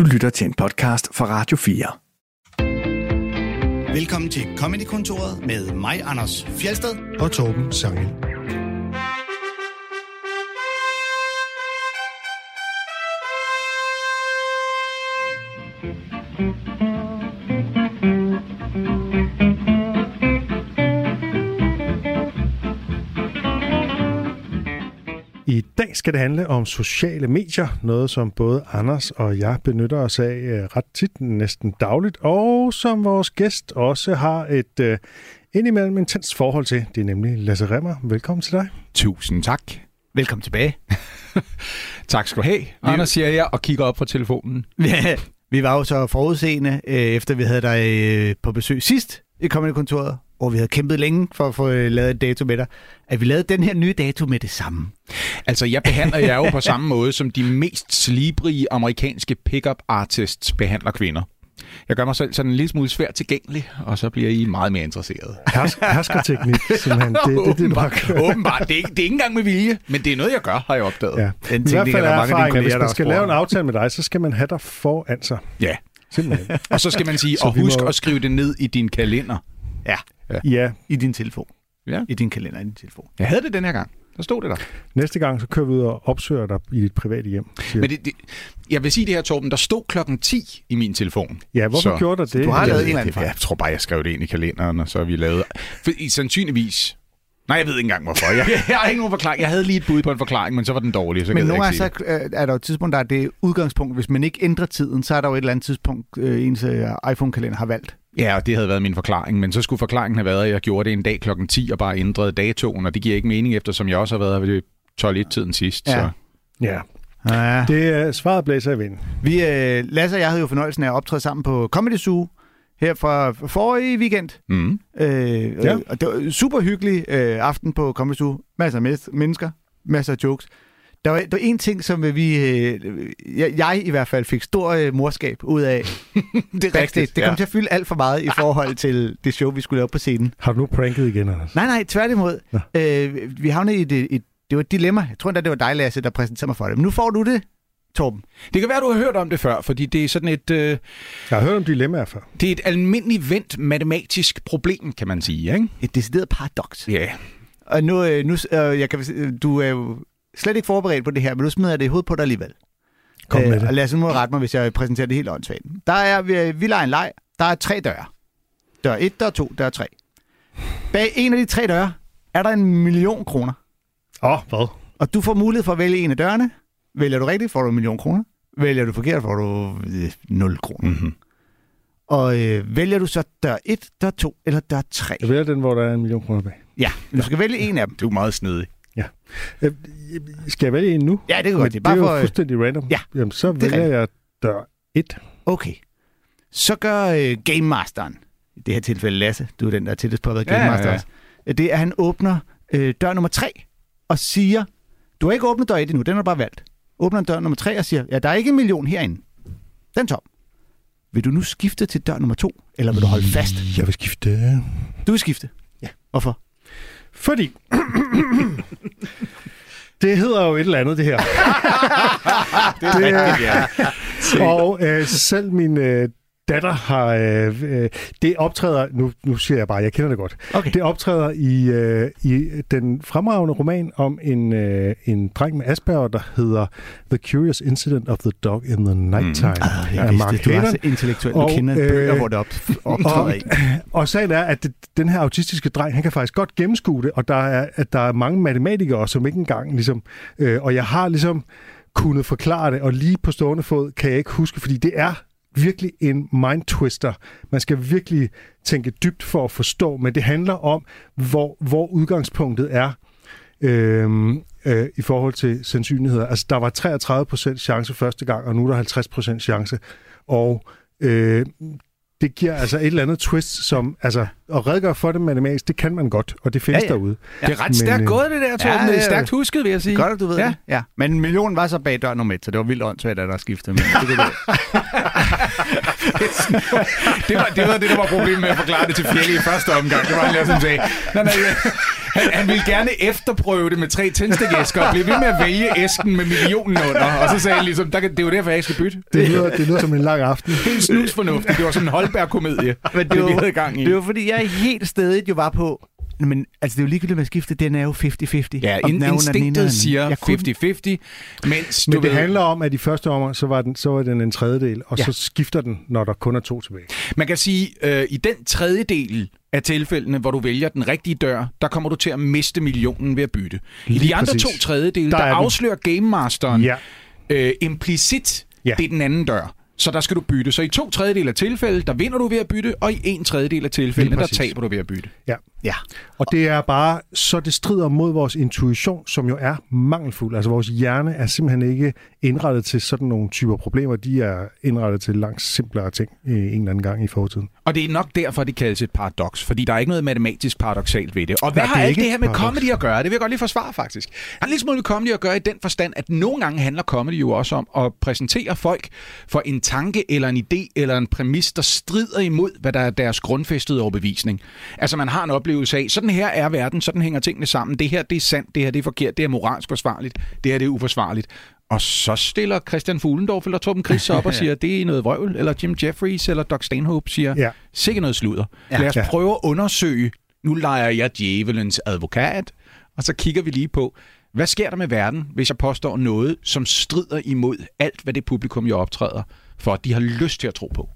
Du lytter til en podcast fra Radio 4. Velkommen til Comedy-kontoret med mig, Anders Fjelsted. og Torben Sangel. Skal det handle om sociale medier, noget som både Anders og jeg benytter os af øh, ret tit, næsten dagligt, og som vores gæst også har et uh, indimellem intens forhold til. Det er nemlig Lasse Remmer. Velkommen til dig. Tusind tak. Velkommen tilbage. Tak skal du have, Anders, siger jeg, og kigger op på telefonen. vi var jo så forudseende, øh, efter vi havde dig øh, på besøg sidst i Comedy-kontoret, hvor vi havde kæmpet længe for at få øh, lavet et dato med dig, at vi lavede den her nye dato med det samme. Altså, jeg behandler jer jo på samme måde, som de mest slibrige amerikanske pickup artists behandler kvinder. Jeg gør mig selv sådan en lille smule svært tilgængelig, og så bliver I meget mere interesserede. Hersk- herskerteknik, simpelthen. Det, det, det, det, åbenbart, åbenbart. Det, er, ikke- det er ikke engang med vilje, men det er noget, jeg gør, har jeg opdaget. Ja. Den I hvert fald er er erfaringen, hvis der man skal lave en aftale med dig, så skal man have dig foran sig. ja. Simpelthen. Og så skal man sige, og husk må- at skrive det ned i din kalender. Ja, Ja, i din telefon. Ja. I din kalender, i din telefon. Jeg havde det den her gang. Der stod det der. næste gang så kører vi ud og opsøger dig i dit private hjem. siger Men det, det, jeg vil sige det her, Torben. Der stod klokken 10 i min telefon. Ja, hvorfor Så- gjorde du det? du har Jeg lavet en eller anden. Jeg tror bare, jeg skrev det ind i kalenderen, og så har vi lavet... For, i, sandsynligvis... Nej, jeg ved ikke engang, hvorfor. Jeg, jeg har ikke nogen forklaring. Jeg havde lige et bud på en forklaring, men så var den dårlig, så Men nogle ikke gange så øh, er der jo et tidspunkt, der er det udgangspunkt. Hvis man ikke ændrer tiden, så er der jo et eller andet tidspunkt, øh, ens øh, iPhone-kalender har valgt. Ja, og det havde været min forklaring, men så skulle forklaringen have været, at jeg gjorde det en dag klokken 10 og bare ændrede datoen, og det giver ikke mening, eftersom jeg også har været ved 12-1-tiden sidst. Ja. Så. Ja, Ja. det er svaret blæser i vinden. Vi, øh, Lasse og jeg havde jo fornøjelsen af at optræde sammen på Comedy Zoo her fra forrige weekend. Mm. Øh, Ja. Og det var super hyggelig øh, aften på Comedy Zoo. Masser af mennesker, masser af jokes. Der var, der var en ting, som vi, øh, jeg, jeg i hvert fald fik stor øh, morskab ud af Det er backstage. Det kom til at fylde alt for meget i forhold til det show, vi skulle lave på scenen. Har du nu pranket igen, Anders? Nej, nej, tværtimod. Nå. Øh, vi havnede i et, et, det var et dilemma. Jeg tror endda, det var dig, Lasse, der præsenterede mig for det. Men nu får du det, Torben. Det kan være, du har hørt om det før, fordi det er sådan et, øh, Jeg har hørt om dilemmaer før. det er et almindeligt vendt matematisk problem, kan man sige. Ikke? Et decideret paradoks. Ja. Og nu, øh, nu øh, jeg kan, øh, du er jo slet ikke forberedt på det her, men nu smider jeg det i hovedet på dig alligevel. Kom med Og det. lad os nu rette mig, hvis jeg præsenterer det helt åndssvagt. Der er, vi, vi leger en leg. Der er tre døre. Dør 1, dør 2, dør 3. Bag en af de tre døre er der en million kroner. Åh, oh, hvad? Og du får mulighed for at vælge en af dørene. Vælger du rigtigt, får du en million kroner. Vælger du forkert, får du øh, 0 kroner. Mm-hmm. Og øh, vælger du så dør 1, dør 2 eller dør 3? Jeg vælger den, hvor der er en million kroner bag. Ja, men du skal vælge en af dem. Du er meget snedig. Øh, Skal jeg vælge en nu? Ja, det kan Men godt. Det er bare det er for... jo øh, fuldstændig random. Ja, Jamen, så er vælger jeg dør 1. Okay. Så gør øh, Game Masteren, i det her tilfælde Lasse, du er den, der er tættest på at være Game Ja, ja, Master ja. også. Det er, at han åbner øh, dør nummer 3 og siger, du har ikke åbnet dør 1 endnu, den har du bare valgt. Åbner dør nummer 3 og siger, ja, der er ikke en million herinde. Den er tom. Vil du nu skifte til dør nummer 2, eller vil du holde fast? Jeg vil skifte. Du vil skifte? Ja. Hvorfor? Fordi... det hedder jo et eller andet, det her. Det er rigtigt, ja. Og øh, selv min øh, datter har... Øh, øh, det optræder... Nu, nu siger jeg bare, jeg kender det godt. Okay. Det optræder i, øh, i den fremragende roman om en, øh, en dreng med Asperger, der hedder The Curious Incident of the Dog in the Nighttime. Mm. Ah, jeg vidste, du er så intellektuel. Du Og, kender øh, bøger, hvor det op, optræder og, i. og sagen er, at det, den her autistiske dreng, han kan faktisk godt gennemskue det, og der er, at der er mange matematikere, som ikke engang ligesom... Øh, og jeg har ligesom kunnet forklare det, og lige på stående fod kan jeg ikke huske, fordi det er virkelig en mind twister. Man skal virkelig tænke dybt for at forstå, men det handler om, hvor, hvor udgangspunktet er øhm, øh, i forhold til sandsynligheder. Altså, der var 33% chance første gang, og nu er der 50% chance. Og øh, det giver altså et eller andet twist, som altså, at redegøre for det matematisk, det kan man godt, og det findes Ja, ja. derude. Det er ret Men, stærkt øh, gået, det der, Torben. ja, det er ja. stærkt husket, vil jeg sige. Godt, at du ved Ja. ja. det. Ja. Men millionen var så bag dør nummer 1, så det var vildt åndssvagt, at der skiftede. Men det, det, det, var, det var det, der var problemet med at forklare det til Fjelle i første omgang. Det var, han sådan sagde, nej, nej, Han, han ville gerne efterprøve det med tre tændstikæsker og blive ved med at vælge æsken med millionen under. Og så sagde han ligesom, der, kan- det er jo derfor, jeg ikke skal bytte. Det lyder, det lyder som en lang aften. Helt snusfornuftigt. Det var sådan en Holberg-komedie, Men det, vi var, havde gang i. det var fordi, jeg helt stadig jo var på... Men altså, det er jo ligegyldigt med at skifte, den er jo 50-50. Ja, in, er instinktet den siger anden. Jeg kunne- 50-50, mens du Men det ved, handler om, at i første omgang, så var den, så var den en tredjedel, og Ja. så skifter den, når der kun er to tilbage. Man kan sige, øh, i den tredjedel af tilfældene, hvor du vælger den rigtige dør, der kommer du til at miste millionen ved at bytte. I de andre præcis. to tredjedele, Der der, er afslører Game Masteren Ja. øh, implicit, Ja. det er den anden dør. Så der skal du bytte. Så i to tredjedel af tilfælde, der vinder du ved at bytte, og i en tredjedel af tilfældene, der taber du ved at bytte. Ja. Ja, Og det er bare, så det strider mod vores intuition, som jo er mangelfuld. Altså vores hjerne er simpelthen ikke indrettet til sådan nogle typer problemer. De er indrettet til langt simplere ting øh, en eller anden gang i fortiden. Og det er nok derfor, det kaldes et paradoks, fordi der er ikke noget matematisk paradoksalt ved det. Og hvad har det er alt det her med paradoks. comedy at gøre? Det vil jeg godt lige forsvare, faktisk. Har en lille smule med comedy at gøre i den forstand, at nogle gange handler comedy jo også om at præsentere folk for en tanke eller en idé eller en præmis, der strider imod, hvad der er deres grundfæstede overbevisning. Altså man har en oplevelse af, sådan her er verden, sådan hænger tingene sammen. Det her, det er sandt, det her, det er forkert, det er moralsk forsvarligt, det her, det er uforsvarligt. Og så stiller Christian Fuglendorf eller Torben Chris sig op og siger, det er noget vrøvl, eller Jim Jeffries eller Doc Stanhope siger, Ja. sikkert noget sludder. Ja. Ja. Lad os Ja. prøve at undersøge, nu leger jeg djævelens advokat, og så kigger vi lige på, hvad sker der med verden, hvis jeg påstår noget, som strider imod alt, hvad det publikum, jeg optræder, for at de har lyst til at tro på.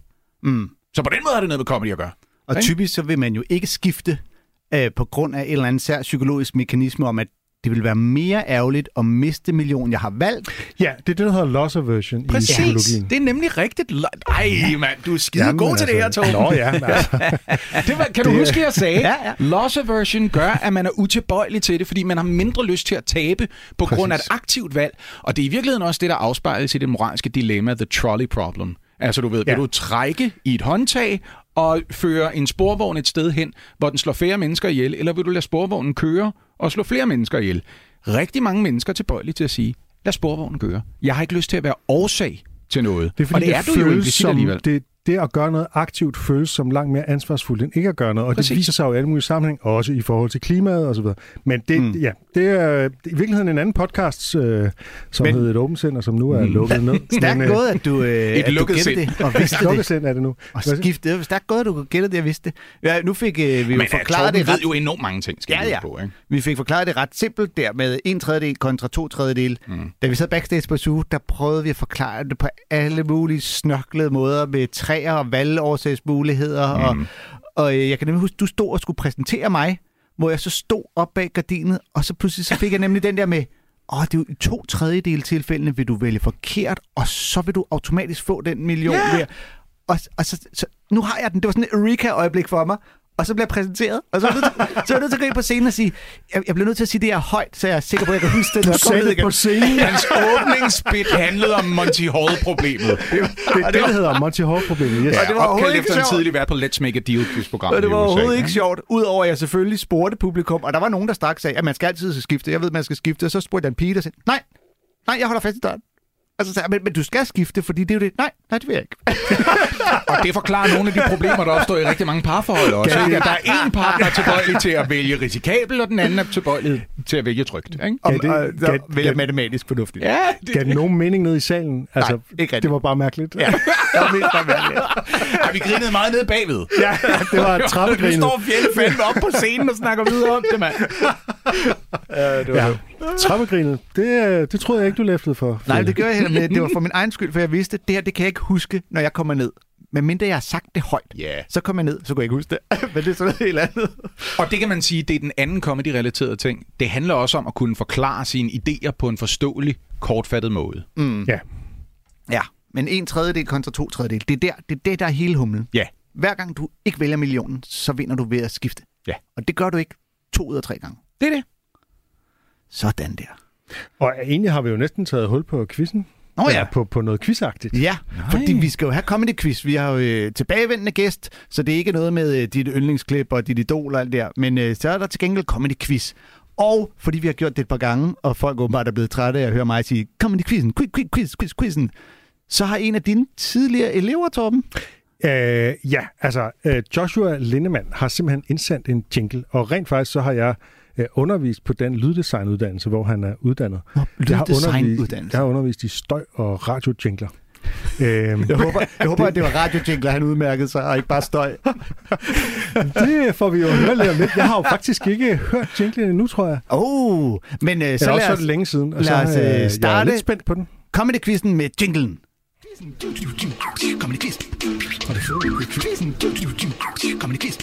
mm. Så på den måde har det noget med comedy at gøre. Og Ikke? typisk så vil man jo ikke skifte øh, på grund af en eller anden sær psykologisk mekanisme om, at det vil være mere ærgerligt at miste million, jeg har valgt. Ja, det er det, der hedder loss aversion i Præcis. psykologien. Det er nemlig rigtigt. Ej, mand, du er skide Jamen, god til det her, altså, Torben. Nå ja, altså, Det var, kan du Det- huske, jeg sagde? Ja, ja. Loss aversion gør, at man er utilbøjelig til det, fordi man har mindre lyst til at tabe på Præcis. grund af et aktivt valg. Og det er i virkeligheden også det, der afspejles i det moralske dilemma, the trolley problem. Altså, du ved, ja. Vil du trække i et håndtag og føre en sporvogn et sted hen, hvor den slår færre mennesker ihjel, eller vil du lade sporvognen køre og slå flere mennesker ihjel? Rigtig mange mennesker er tilbøjelige til at sige, lad sporvognen køre. Jeg har ikke lyst til at være årsag til noget. det er fordi, og det, er du jo som, alligevel. det, det at gøre noget aktivt føles som langt mere ansvarsfuldt end ikke at gøre noget. Og Præcis. det viser sig jo i alle mulige sammenhæng, også i forhold til klimaet osv. Men det, mm. ja, det er i virkeligheden en anden podcast, øh, som Men- hed Et Åbent Sind, og som nu er lukket ned. Stærkt Men, øh, gået, at du, øh, at du lukket gættede sind. det og vidste Et det. lukket sind er det nu. Og skifte. Det var stærkt godt, at du gættede det, jeg vidste det. Ja, nu fik øh, vi jo Men forklaret det ved ret jo enormt mange ting, skal Ja, vi ja. på, ikke? Vi fik forklaret det ret simpelt der med en tredjedel kontra to tredjedel. Mm. Da vi sad backstage på Zoo, der prøvede vi at forklare det på alle mulige snørklede måder med træer og valgoversætsmuligheder. Mm. Og, og øh, jeg kan nemlig huske, du stod og skulle præsentere mig, hvor jeg så stod op bag gardinet, og så pludselig så fik jeg nemlig den der med, åh, det er jo i to tredjedel tilfældene vil du vælge forkert, og så vil du automatisk få den million Ja. der. Og, og så, så, nu har jeg den. Det var sådan et Eureka-øjeblik for mig. Og så bliver jeg præsenteret, og så er jeg nødt til, så er jeg nødt til at gå ind på scenen og sige, jeg, jeg bliver nødt til at sige det her højt, så jeg er sikker på, at jeg kan huske det, Du sagde det på scenen. Hans åbningsbit handlede om Monty Hall-problemet. Det er det, der hedder Monty Hall-problemet. Yes. Og det var overhovedet ikke efter en sjovt. tidlig vært på Let's Make a Deal program Og det var i USA, overhovedet ikke sjovt, udover at jeg selvfølgelig spurgte publikum, og der var nogen, der straks sagde, at man skal altid skifte. Jeg ved, man skal skifte. Og så spurgte jeg en pige, der sagde, nej, nej, jeg holder fast i døren. Og så sagde jeg, men, men du skal skifte, fordi det er jo det. Nej, nej, det vil jeg ikke. Og det forklarer nogle af de problemer, der opstår i rigtig mange parforhold også. Ja, Ikke? ja. At der er en partner tilbøjelig til at vælge risikabel, og den anden er tilbøjelig til at vælge trygt. Ikke? Og, det- og, så gav- vælger gav- matematisk fornuftigt. Ja, det, Gav det nogen mening ned i salen? Altså, ikke rigtigt. det var bare mærkeligt. Ja, det var mest bare mærkeligt. Ej, vi grinede meget nede bagved. ja det var trappegrinet. står Fjelle fandme op på scenen og snakker videre om det, mand. Ja. Trappegrinet, det, øh, det troede jeg ikke, du læftede for. Nej, det gør jeg heller med. Det var for min egen skyld, for jeg vidste, det her, det kan jeg ikke huske, når jeg kommer ned. Men mindre jeg har sagt det højt, Ja. så kommer jeg ned, så kunne jeg ikke huske det. Men det er sådan noget helt andet. Og det kan man sige, det er den anden comedy-relaterede ting. Det handler også om at kunne forklare sine idéer på en forståelig, kortfattet måde. Mm. Ja. Ja, men en tredjedel kontra to tredjedel, det er, der, det er det, der er hele humlen. Ja. Hver gang du ikke vælger millionen, så vinder du ved at skifte. Ja. Og det gør du ikke to ud af tre gange. Det er det. Sådan der. Og egentlig har vi jo næsten taget hul på quizzen. Nå ja. På, på noget quizagtigt. Ja, Nej. fordi vi skal jo have comedy quiz. Vi har jo øh, tilbagevendende gæst, så det er ikke noget med øh, dit yndlingsklip og dit idol og alt der. Men øh, så er der til gengæld comedy quiz. Og fordi vi har gjort det et par gange, og folk åbenbart er blevet trætte af at høre mig sige, comedy quizzen, quiz, quiz, quiz, quiz, quizzen, så har en af dine tidligere elever, Torben, Øh, ja, altså øh, Joshua Lindemann har simpelthen indsendt en jingle, og rent faktisk så har jeg øh, undervist på den lyddesignuddannelse, hvor han er uddannet. Nå, Jeg har, undervist, Lyddesignuddannelse. jeg har undervist i støj- og radiojingler. øhm, Jeg håber, jeg håber, at det var radiojingler, han udmærkede sig, og ikke bare støj. det får vi jo høre lidt om lidt. Jeg har jo faktisk ikke hørt jinglen endnu, tror jeg. Oh, men øh, Jeg så har også lad hørt os det længe siden. Og lad så, os, øh, øh, Jeg er starte. lidt spændt på den. comedy-quizzen med jinglen. Comedy quiz.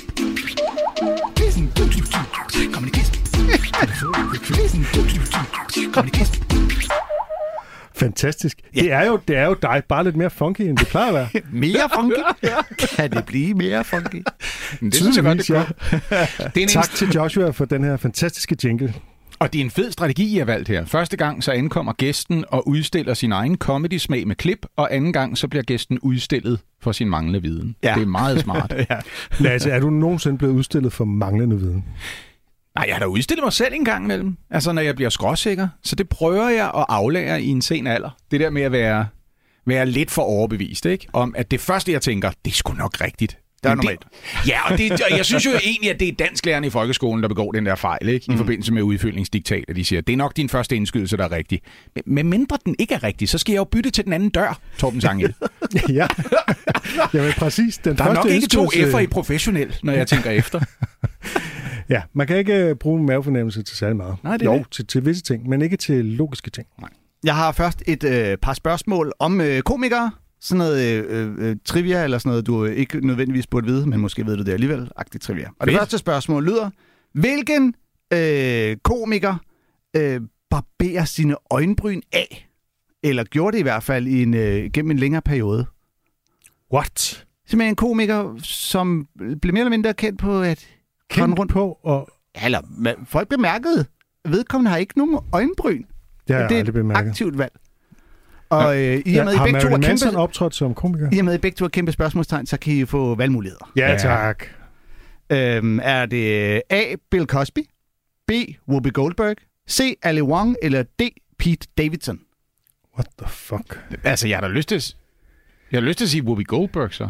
Fantastisk. Det, er jo, det er jo dig, bare lidt mere funky, end det plejer at være. Mere funky? Kan det blive mere funky? Men det synes jeg godt, det gør. Det er en Tak til Joshua for den her fantastiske jingle. Og det er en fed strategi, I har valgt her. Første gang så ankommer gæsten og udstiller sin egen comedy-smag med klip, og anden gang så bliver gæsten udstillet for sin manglende viden. Ja. Det er meget smart. Lasse, er du nogensinde blevet udstillet for manglende viden? Nej, jeg har da udstillet mig selv en gang imellem. Altså, når jeg bliver skråsikker. Så det prøver jeg at aflære i en sen alder. Det der med at være, være lidt for overbevist, ikke? Om at det første, jeg tænker, det er sgu nok rigtigt. Det er Men normalt. Ja, og, det, og jeg synes jo egentlig, at det er dansklærerne i folkeskolen, der begår den der fejl, ikke? I mm. forbindelse med udfyldningsdiktat, at de siger, det er nok din første indskydelse, der er rigtig. Men med mindre den ikke er rigtig, så skal jeg jo bytte til den anden dør, Torben Sangel. ja. Jamen præcis. Den Der er nok ikke to F'er i professionel, når jeg tænker efter. Ja, man kan ikke øh, bruge mavefornemmelse til særlig meget. Nej, det er jo, det. til, til visse ting, men ikke til logiske ting. Jeg har først et øh, par spørgsmål om øh, komikere. Sådan noget øh, øh, trivia, eller sådan noget, du ikke nødvendigvis burde vide, men måske ved du det alligevel. Agtigt trivia. Og det Fedt. første spørgsmål lyder, hvilken øh, komiker øh, barberer sine øjenbryn af? Eller gjorde det i hvert fald i en, øh, gennem en længere periode. What? Simpelthen en komiker, som blev mere eller mindre kendt på at Kendt rundt. på, og Ja, Eller ma- folk bemærkede, vedkommende har ikke nogen øjenbryn. det har jeg det er et bemærket. aktivt valg. Og øh, i og med, I har begge to er kæmpe, optrådt som komiker? i og med, I begge to er kæmpe spørgsmålstegn, så kan I få valgmuligheder. Ja, Ja. tak. Øhm, er det A. Bill Cosby, B. Whoopi Goldberg, C. Ali Wong eller D. Pete Davidson? What the fuck? Altså, jeg har da lyst til, jeg har lyst til at sige Whoopi Goldberg, så.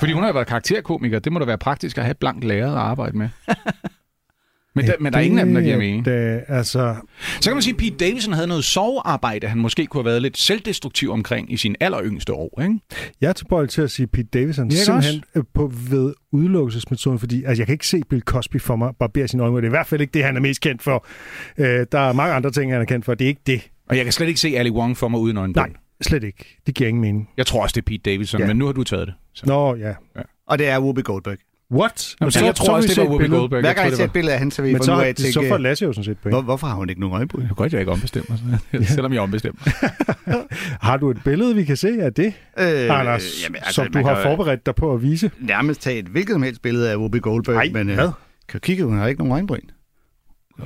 Fordi hun har jo været karakterkomiker. Det må da være praktisk at have blankt lærer at arbejde med. Men, der, men der er ingen af dem, der giver mening. Det, altså, Så kan man sige, at Pete Davidson havde noget sovearbejde, han måske kunne have været lidt selvdestruktiv omkring i sine alleryngste år. Ikke? jeg er tilbøjelig til at sige Pete Davidson, Ja, simpelthen øh, på ved udelukkelsesmetoden, fordi altså, jeg kan ikke se Bill Cosby for mig barbere sine øjne. Det er i hvert fald ikke det, han er mest kendt for. Øh, der er mange andre ting, han er kendt for. Det er ikke det. Og jeg kan slet ikke se Ali Wong for mig uden øjenbryn. Nej, slet ikke. Det giver ingen mening. Jeg tror også, det er Pete Davidson, Ja. ja. men nu har du taget det. Så. Nå, ja. Og det er Whoopi Goldberg. What? Jamen, så, jeg tror har også, det var Whoopi. Goldberg. Hver Jeg gang jeg ser et billede af hende, så vil få så, nu af at så tænke, får Lasse jo sådan set point. hvor, hvorfor har hun ikke nogen øjenbryn? var... Godt, jeg ikke ombestemmer mig, selvom jeg ombestemmer. Har du et billede, vi kan se af det, Øh, Anders, jamen, altså, som du har forberedt dig på at vise? nærmest tage et hvilket som helst billede af Whoopi Goldberg, Nej, men øh, hvad? kan kigge, hun har ikke nogen øjenbryn.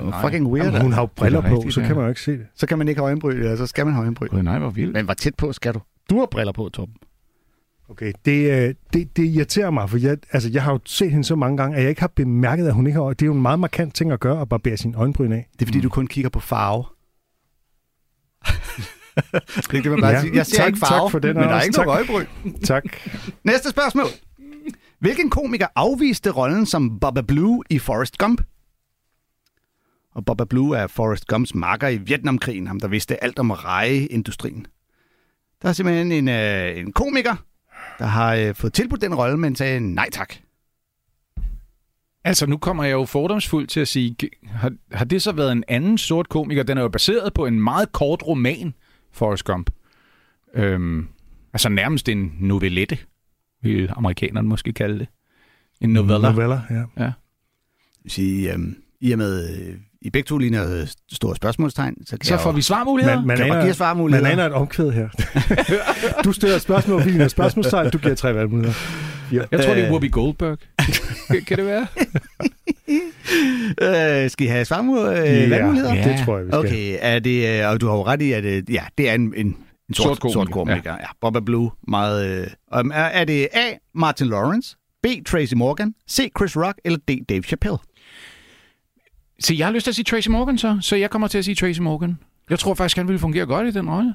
Nej. fucking weird. Jamen, hun har jo briller er på, rigtigt, så ja. kan man jo ikke se det. Så kan man ikke have øjenbryn, eller så skal man have øjenbryn. Gud, nej, hvor vildt. Men hvor tæt på skal du? Du har briller på, Torben. Okay, det, øh, det, det irriterer mig, for jeg, altså, jeg har jo set hende så mange gange, at jeg ikke har bemærket, at hun ikke har... Det er jo en meget markant ting at gøre, at barbere sin øjenbryn af. Det er fordi, mm. du kun kigger på farve. det det, man bare Ja, ja, siger. Jeg ser tak- ikke farve, tak for den, men der er ikke Tak. øjenbryn. Tak. Næste spørgsmål. Hvilken komiker afviste rollen som Baba Blue i Forrest Gump? Og Baba Blue er Forrest Gumps marker i Vietnamkrigen, ham der vidste alt om rejeindustrien. Der er simpelthen en, øh, en komiker, der har øh, fået tilbudt den rolle, men sagde nej tak. Altså, nu kommer jeg jo fordomsfuldt til at sige, har, har det så været en anden sort komiker? Den er jo baseret på en meget kort roman, Forrest Gump. Øhm, altså nærmest en novellette, vil amerikanerne måske kalde det. En novella. Noveller, ja. Sige, øh, I og med, øh, I begge to ligner øh, store spørgsmålsmålstegn, så kan Så får jo- vi svarmuligheder. Man, man, kan aner, give svarmuligheder. man aner et omkvæd her. du stiller et spørgsmål, vi ligner spørgsmålstegn, du giver tre valgmuligheder. Jeg tror, det er. Whoopi Goldberg. kan det være? Øh, skal I have svarmuligheder? Ja, Øh, valgmuligheder? det tror jeg, vi skal. Okay, er det, øh, og du har jo ret i, at øh, ja, det er en, en, en sort, Sort komiker, sort komiker. Ja. ja. Bobba Blue, meget... Øh, er, er det A. Martin Lawrence, B. Tracy Morgan, C. Chris Rock eller D. Dave Chappelle? Så jeg har lyst til at sige Tracy Morgan så, så jeg kommer til at sige Tracy Morgan. Jeg tror faktisk, han ville fungere godt i den rolle.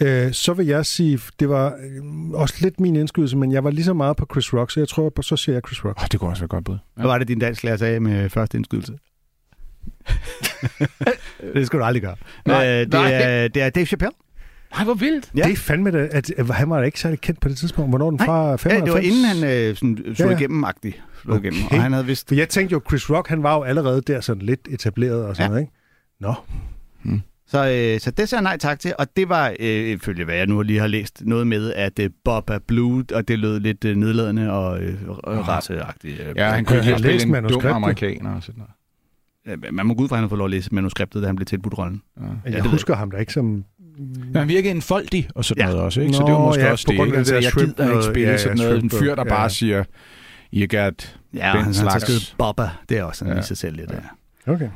Øh, så vil jeg sige, det var øh, også lidt min indskydelse, men jeg var lige så meget på Chris Rock, så jeg tror, så siger jeg Chris Rock. Oh, det kunne også være godt bud. Ja. Hvad var det, din dansk lærer sagde med første indskydelse? det skulle du aldrig gøre. Nej, øh, det, nej. Er, det er Dave Chappelle. Nej, hvor vildt. Ja. Det er fandme da, at, at han var da ikke særlig kendt på det tidspunkt. Hvornår den fra? Ja, 95? det var inden han øh, sådan, slog Ja, ja. igennem-agtig. Slog Okay. igennem. Og han havde vist... For jeg tænkte jo, Chris Rock, han var jo allerede der sådan lidt etableret og sådan Ja. noget, ikke? Nå, Så, øh, så det sagde jeg nej tak til, og det var, øh, ifølge hvad jeg nu lige har læst, noget med, at øh, Bob er blue, og det lød lidt øh, nedladende og øh, øh, raceagtigt. Øh, Ja, han kunne ikke spille en dum amerikaner og sådan noget. øh, Man må gå ud fra, at han har fået lov at læse manuskriptet, da han blev tilbudt rollen. Ja. jeg det ved husker ham da ikke som... Men han virkede enfoldig og sådan Ja. noget også, ikke? så Nå, det var måske ja, også det. Ikke? Altså, jeg gider ikke noget. spille Ja, ja, sådan noget. En fyr, der noget. bare Ja. siger, you got Ja, Den han slags- skrevet Bobba. Det er også sådan Ja. ja. i sig selv lidt. Ja. Okay.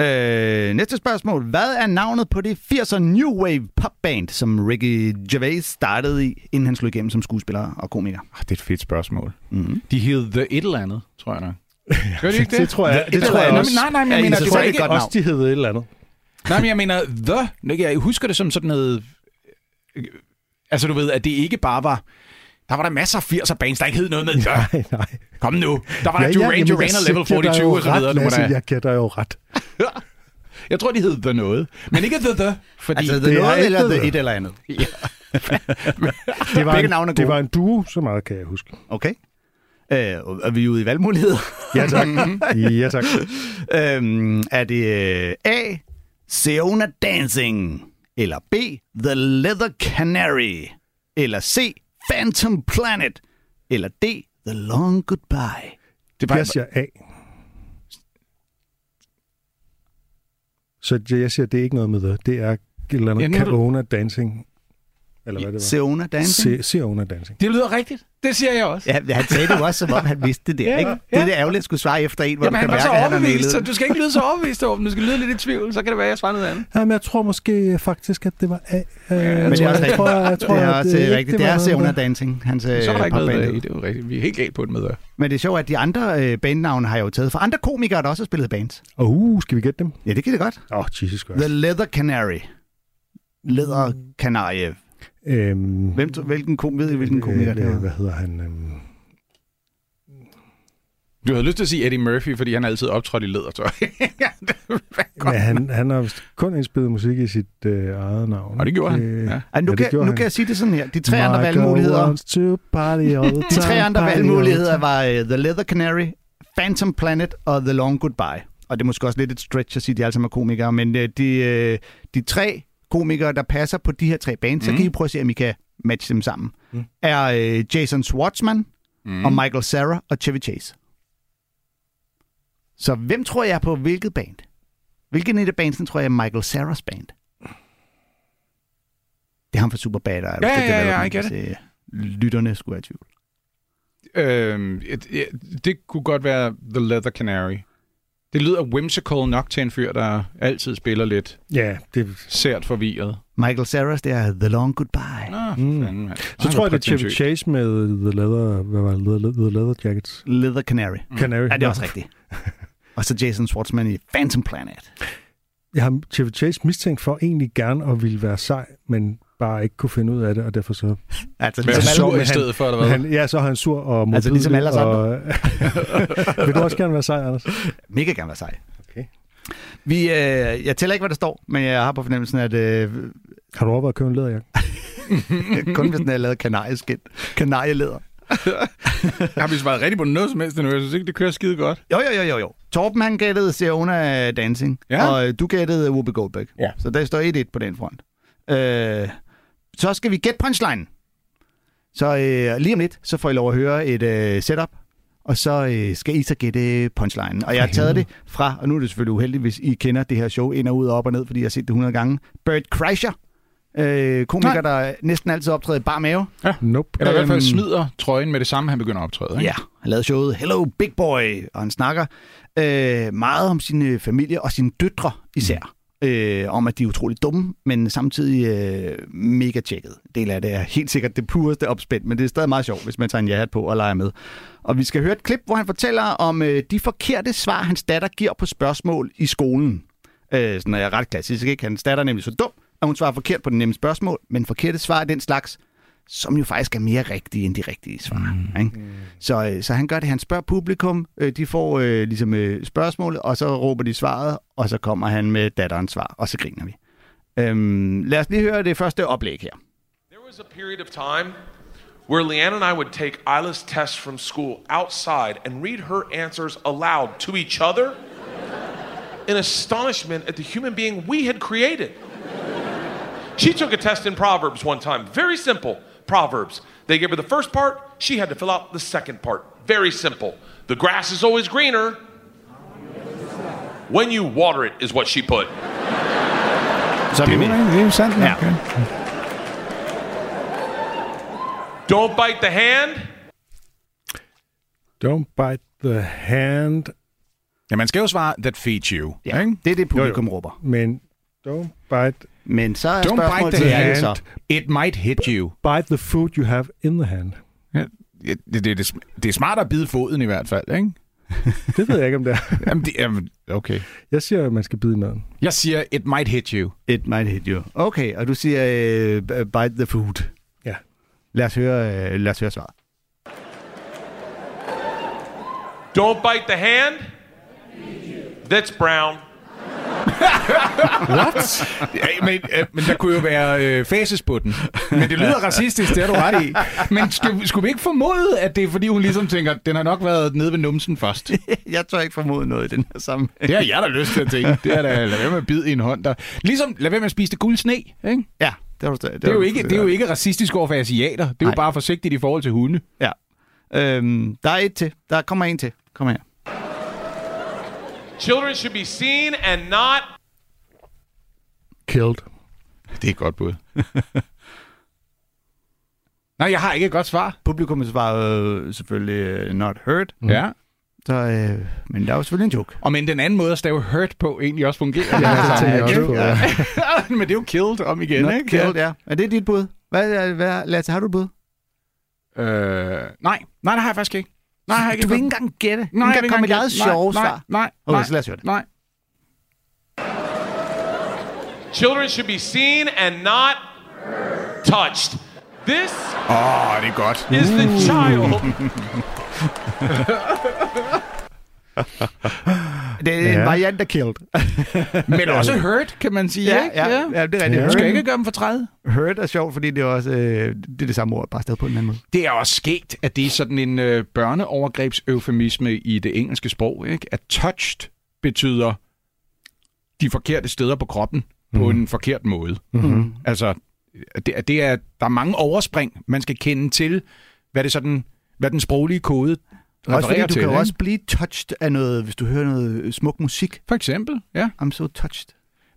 Øh, næste spørgsmål. Hvad er navnet på det 80'er New Wave popband, som Ricky Gervais startede i, inden han slog igennem som skuespiller og komiker? Ah, det er et fedt spørgsmål. Mm-hmm. De hed The Et eller andet, tror jeg nok. Gør de ikke det? Det tror jeg, Det det er tror jeg også. Nej, nej, men jeg Ja, mener, det var ikke... godt Også de hed et eller andet. Nej, men jeg mener The. Ikke? Jeg husker det som sådan noget... Altså, du ved, at det ikke bare var... Der var der masser af 80'er bands, der ikke hed noget med The. Nej, nej. Kom nu. Der var der Ja, Duran jamen, Duran og Level giver dig 42 jo og så videre. Lasse, da... Jeg giver dig jo ret. Jeg tror, de hed The Noget. Men ikke The The. Fordi... Altså, det det noget eller The. det et eller andet. Det var, Begge en, er det var en duo, så meget kan jeg huske. Okay. Øh, og er vi ude i valgmuligheder? Ja tak. ja tak. øhm, er det øh, A. Seona Dancing? Eller B. The Leather Canary? Eller C. Phantom Planet? Eller D. The Long Goodbye? det Jeg siger A. Så jeg siger, det er ikke noget med det. Det er et eller andet Ja, er du- Dancing. Eller hvad det var. Seona Dancing? Se, Seona Dancing. det lyder rigtigt. Det siger jeg også. Ja, han sagde det jo også, som om han vidste det der, Ja, ikke? ja. Det er det ærgerligt at skulle svare efter en, hvor Jamen, du han kan mærke, at han overbevist, så du skal ikke lyde så overbevist over dem. Du skal lyde lidt i tvivl, så kan det være, at jeg svarer noget andet. Jamen, jeg tror måske faktisk, at det var A. Øh, Men det er også jeg rigtigt. tror, jeg tror, det er også ikke, rigtigt. Det er med- Dancing, hans øh, Så var der ikke noget i. Det er jo rigtigt. Vi er helt galt på den med det. Men det er sjovt, at de andre øh, bandnavne har jeg jo taget fra andre komikere, der også har spillet bands. Uh, skal vi gætte dem? Ja, det kan det godt. Åh, oh, Jesus Christ. The Leather Canary. Leather Canarie. Øhm, Hvem, hvilken, kom, ved I, hvilken komiker det øh, er? Hvad hedder han? Øhm, Du havde lyst til at sige Eddie Murphy, fordi han altid optrådte i lædertøj. men han, han har kun indspillet musik i sit øh, eget navn. Og det gjorde han. Øh, Ja. Nu, det kan, gjorde nu han. kan jeg sige det sådan her. De tre andre Michael valgmuligheder, all the de tre andre valgmuligheder var uh, The Leather Canary, Phantom Planet og The Long Goodbye. Og det er måske også lidt et stretch at sige, at de alle sammen er komikere, men uh, de, uh, de tre komikere, der passer på de her tre bands, mm. så kan I prøve at se, om I kan matche dem sammen, Mm. er uh, Jason Schwartzman Mm. og Michael Cera og Chevy Chase. Så hvem tror jeg er på hvilket band? Hvilken af de bandsen tror jeg er Michael Ceras band? Det er ham fra Superbad. Ja, ja, ja, I get hvis, øh, Lytterne skulle være i tvivl. Øhm, et, et, det kunne godt være The Leather Canary. Det lyder whimsical nok til en fyr, der altid spiller lidt Ja, det, sært forvirret. Michael Ceras, det er The Long Goodbye. Nå, Mm. mm. fanden, så tror jeg, det er Chevy Chase med The Leather, hvad var det, The, the Leather Jackets. Leather Canary. Canary. Ja, det er også rigtigt. Og så Jason Schwartzman i Phantom Planet. Jeg har Chevy Chase mistænkt for egentlig gerne at ville være sej, men bare ikke kunne finde ud af det, og derfor så... Altså, ligesom så alle, men i stedet for, eller hvad? han, ja, så er han sur og modbydelig. Altså, ligesom alle os og, Vil du også gerne være sej, Anders? mega gerne være sej. Okay. Vi, øh, jeg tæller ikke, hvad der står, men jeg har på fornemmelsen, at øh, Har du overvejet at købe en læderjakke? kun hvis den er lavet kanarieskind. Kanarielæder. Har vi svaret rigtigt på noget som helst nu? Jeg synes ikke, det kører skide godt. Jo, jo, jo, jo, jo. Torben, han gættede Seona Dancing, Ja. og du gættede Whoopi Goldberg. Ja. Så der står 1-1 på den front. Øh, så skal vi gætte punchline. Så øh, lige om lidt, så får I lov at høre et øh, setup, og så øh, skal I så gætte punchline. Og jeg har taget det fra, og nu er det selvfølgelig uheldigt, hvis I kender det her show ind og ud og op og ned, fordi jeg har set det 100 gange. Bert Kreischer, øh, komiker, der næsten altid optræder i bar mave. Nope. Eller i hvert fald Øhm. smider trøjen med det samme, han begynder at optræde. Ikke? Ja, han lavede showet Hello Big Boy, og han snakker øh, meget om sin øh, familie og sine døtre især. Mm. Øh, om at de er utrolig dumme, men samtidig øh, mega tjekket. Del af det er helt sikkert det pureste opspænd, men det er stadig meget sjovt, hvis man tager en jahat på og leger med. Og vi skal høre et klip, hvor han fortæller om øh, de forkerte svar, hans datter giver på spørgsmål i skolen. Øh, sådan er ret klassisk, ikke? Hans datter er nemlig så dum, at hun svarer forkert på den nemme spørgsmål, men forkerte svar er den slags, som jo faktisk er mere rigtige end de rigtige svar. Mm. Ikke? Så, øh, så han gør det, han spørger publikum, øh, de får øh, ligesom øh, spørgsmålet, og så råber de svaret, og så kommer han med datterens svar, og så griner vi. Øhm, lad os lige høre det første oplæg her. There was a period of time where Leanne and I would take Isla's tests from school outside and read her answers aloud to each other in astonishment at the human being we had created. She took a test in Proverbs one time. Very simple. Proverbs. They gave her the first part, she had to fill out the second part. Very simple. The grass is always greener when you water it, is what she put. Så vi med. Det er jo Okay. Don't bite the hand. Don't bite the hand, Ja, man skal jo svare, that feeds you. Ja, Ikke? det er det, publikum råber. men don't bite, Men så er Don't spørgsmålet bite the hand. så. It might hit you. bite the food you have in the hand. Ja, det, det, det, det, det er smart at bide foden i hvert fald, ikke? Det ved jeg ikke, om det er. Jamen, det, jamen, okay. Jeg siger, at man skal bide i maden. Jeg siger, it might hit you. It might hit you. Okay, og du siger øh, bite the food. Ja. Lad os høre, øh, lad os høre svaret. Don't bite the hand. That's brown. Ja, men, øh, men der kunne jo være øh, faces på den. Men det lyder racistisk, det har du ret i. Men skulle, skulle vi ikke formode, at det er fordi, hun ligesom tænker, den har nok været nede ved numsen først? Jeg tør ikke formode noget i den her sammenhæng. Det har jeg da lyst til at tænke. Det er da, lad være med at bide i en hånd. Der. Ligesom, lad være med at spise det guld sne. Ikke? Ja, det, har du, det, Det, er jo ikke, det er jo ikke racistisk over for asiater. Det er jo Nej. bare forsigtigt i forhold til hunde. Ja. Øhm, der er et til. Der kommer en til. Kom her. Children should be seen and not Killed. Det er et godt bud. Nej, jeg har ikke et godt svar. Publikum svarer øh, selvfølgelig øh, not heard. Mm. Ja. Så, øh, men der er jo selvfølgelig en joke. Og men den anden måde at stave hurt på egentlig også fungerer. Ja, Altså, det tænker jeg også ja. på. Ja. Ja. men det er jo killed om igen, Not ikke? killed, ja. Er det dit bud? Hvad, hvad, Lasse, har du et bud? Øh, nej, nej, det har jeg faktisk ikke. Nej, jeg har ikke du vil ikke engang gætte. Nej, jeg kan komme ikke med engang et gætte. sjove nej, svar. Nej, nej, Okay, nej, så lad os høre det. Nej. children should be seen and not touched. This Åh, oh, det er godt. is the child. Det er en Ja. variant af killed. Men også hurt, kan man sige, ja, ikke? ja, ja, det er rigtigt. Ja. Du skal ikke gøre dem for træde. hurt er sjovt, fordi det er også øh, det, er det samme ord, bare stadig på en anden måde. Det er også sket, at det er sådan en øh, børneovergrebseufemisme i det engelske sprog, ikke? At touched betyder de forkerte steder på kroppen på en forkert måde. Mm-hmm. Altså, det, det er, der er mange overspring, man skal kende til, hvad det sådan, hvad den sproglige kode Også fordi du til. kan jo også blive touched af noget, hvis du hører noget øh, smuk musik. For eksempel, ja. I'm so touched.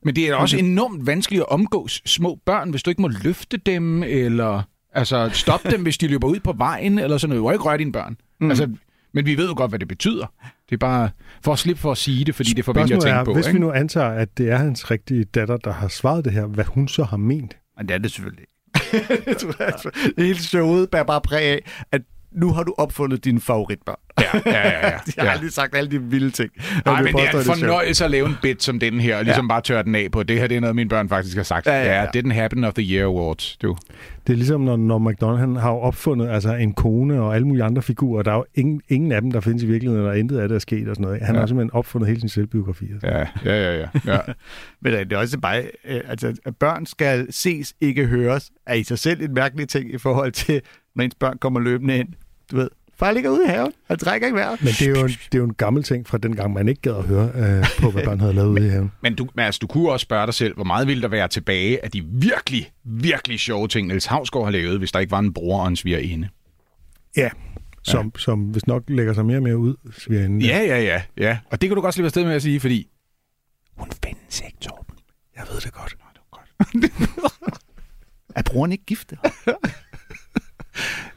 Men det er også enormt vanskeligt at omgås små børn, hvis du ikke må løfte dem, eller altså, stoppe dem, hvis de løber ud på vejen, eller sådan noget. Du må ikke røre dine børn. Mm. Altså, men vi ved jo godt, hvad det betyder. Det er bare for at slippe for at sige det, fordi det forventer jeg at tænke er, på. hvis ikke? vi nu antager, at det er hans rigtige datter, der har svaret det her, hvad hun så har ment. Men det er det selvfølgelig ikke. Det hele showet bærer bare præg af, at nu har du opfundet dine favoritbørn. Ja, ja, ja. ja. De har aldrig sagt alle de vilde ting. Nej, Jeg men det er en fornøjelse at lave en bit som den her, og ligesom ja. bare tørre den af på. Det her det er noget, mine børn faktisk har sagt. Ja, ja, ja. det didn't happen of the year awards. Du. Det er ligesom, når, når McDonald han har opfundet altså, en kone og alle mulige andre figurer. Der er jo ingen, ingen af dem, der findes i virkeligheden, og intet af det er sket og sådan noget. Han Ja. har simpelthen opfundet hele sin selvbiografi. Ja, ja, ja. ja. ja. Men det er også bare, øh, altså, at børn skal ses, ikke høres, er i sig selv en mærkelig ting i forhold til, når ens børn kommer løbende ind. Du ved, far ligger ude i haven, han trækker ikke vejret. Men det er, jo en, det er jo en gammel ting fra den gang, man ikke gad at høre øh, på, hvad børn havde lavet ude i haven. Men du, men altså, du kunne også spørge dig selv, hvor meget ville der være tilbage af de virkelig, virkelig sjove ting, Niels Havsgaard har lavet, hvis der ikke var en bror og en svigerinde? Ja, som, ja. som hvis nok lægger sig mere og mere ud, svigerinde. Ja, ja, ja, ja. Og det kan du godt slippe afsted med at sige, fordi hun findes ikke, Torben. Jeg ved det godt. Nå, det var godt. Er broren ikke gift?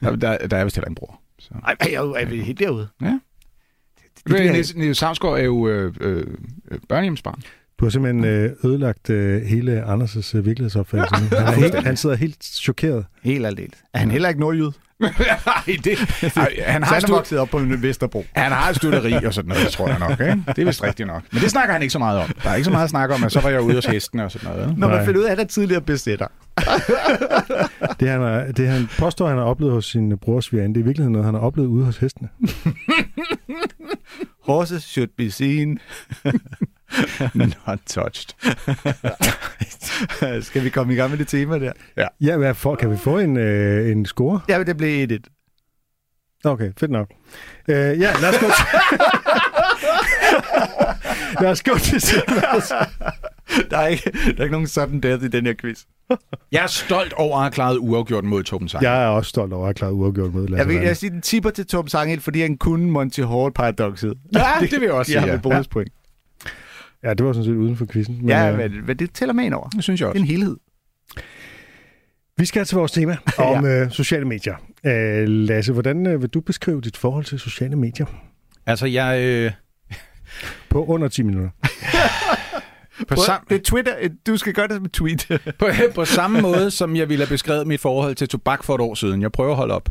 Der, der, der er vist heller en bror. Så. Nej, er, er, er vi helt derude? Ja. det bliver- Niels, Niels Havsgaard er jo øh, øh, øh, børnehjemsbarn. Du har simpelthen øh, ødelagt øh, hele Anders' øh, virkelighedsopfattelse. Han, er helt, han sidder helt chokeret. Helt aldeles. Er han heller ikke nordjyd? Nej, det, Ej, han, har han er vokset op på Vesterbro. han har et studeri og sådan noget, tror jeg nok. Ikke? Det er vist rigtigt nok. Men det snakker han ikke så meget om. Der er ikke så meget at snakke om, at så var jeg ude hos hestene og sådan noget. Når man finder ud af, at han er tidligere besætter. Det, han, er, det, han påstår, han har oplevet hos sin bror Svian, det er i virkeligheden noget, han har oplevet ude hos hestene. Horses should be seen. Not touched. Skal vi komme i gang med det tema der? Ja, hvad for, kan vi få en, øh, en score? Ja, det blev 1-1. Okay, fedt nok. Øh, ja, lad os gå til... lad os gå til Simmers. Der er ikke, der er ikke nogen sudden death i den her quiz. Jeg er stolt over at have klaret uafgjort mod Torben Sange. Jeg er også stolt over at have klaret uafgjort med Lasse Jeg vil, jeg siger, den tipper til Tom Sangel, fordi han kunne Monty Hall paradoxet. Ja, det vil jeg også Ja, sige. med Ja. bonuspoint. Ja, det var sådan set uden for quizzen. Men, Ja, øh, men, men det tæller med ind over. Det synes jeg Det er også. en helhed. Vi skal til vores tema om øh, sociale medier. Øh, Lasse, hvordan øh, vil du beskrive dit forhold til sociale medier? Altså, jeg... Øh, På under 10 minutter. på, sam, Det er Twitter. Du skal gøre det et tweet. på, på samme måde, som jeg ville have beskrevet mit forhold til tobak for et år siden. Jeg prøver at holde op.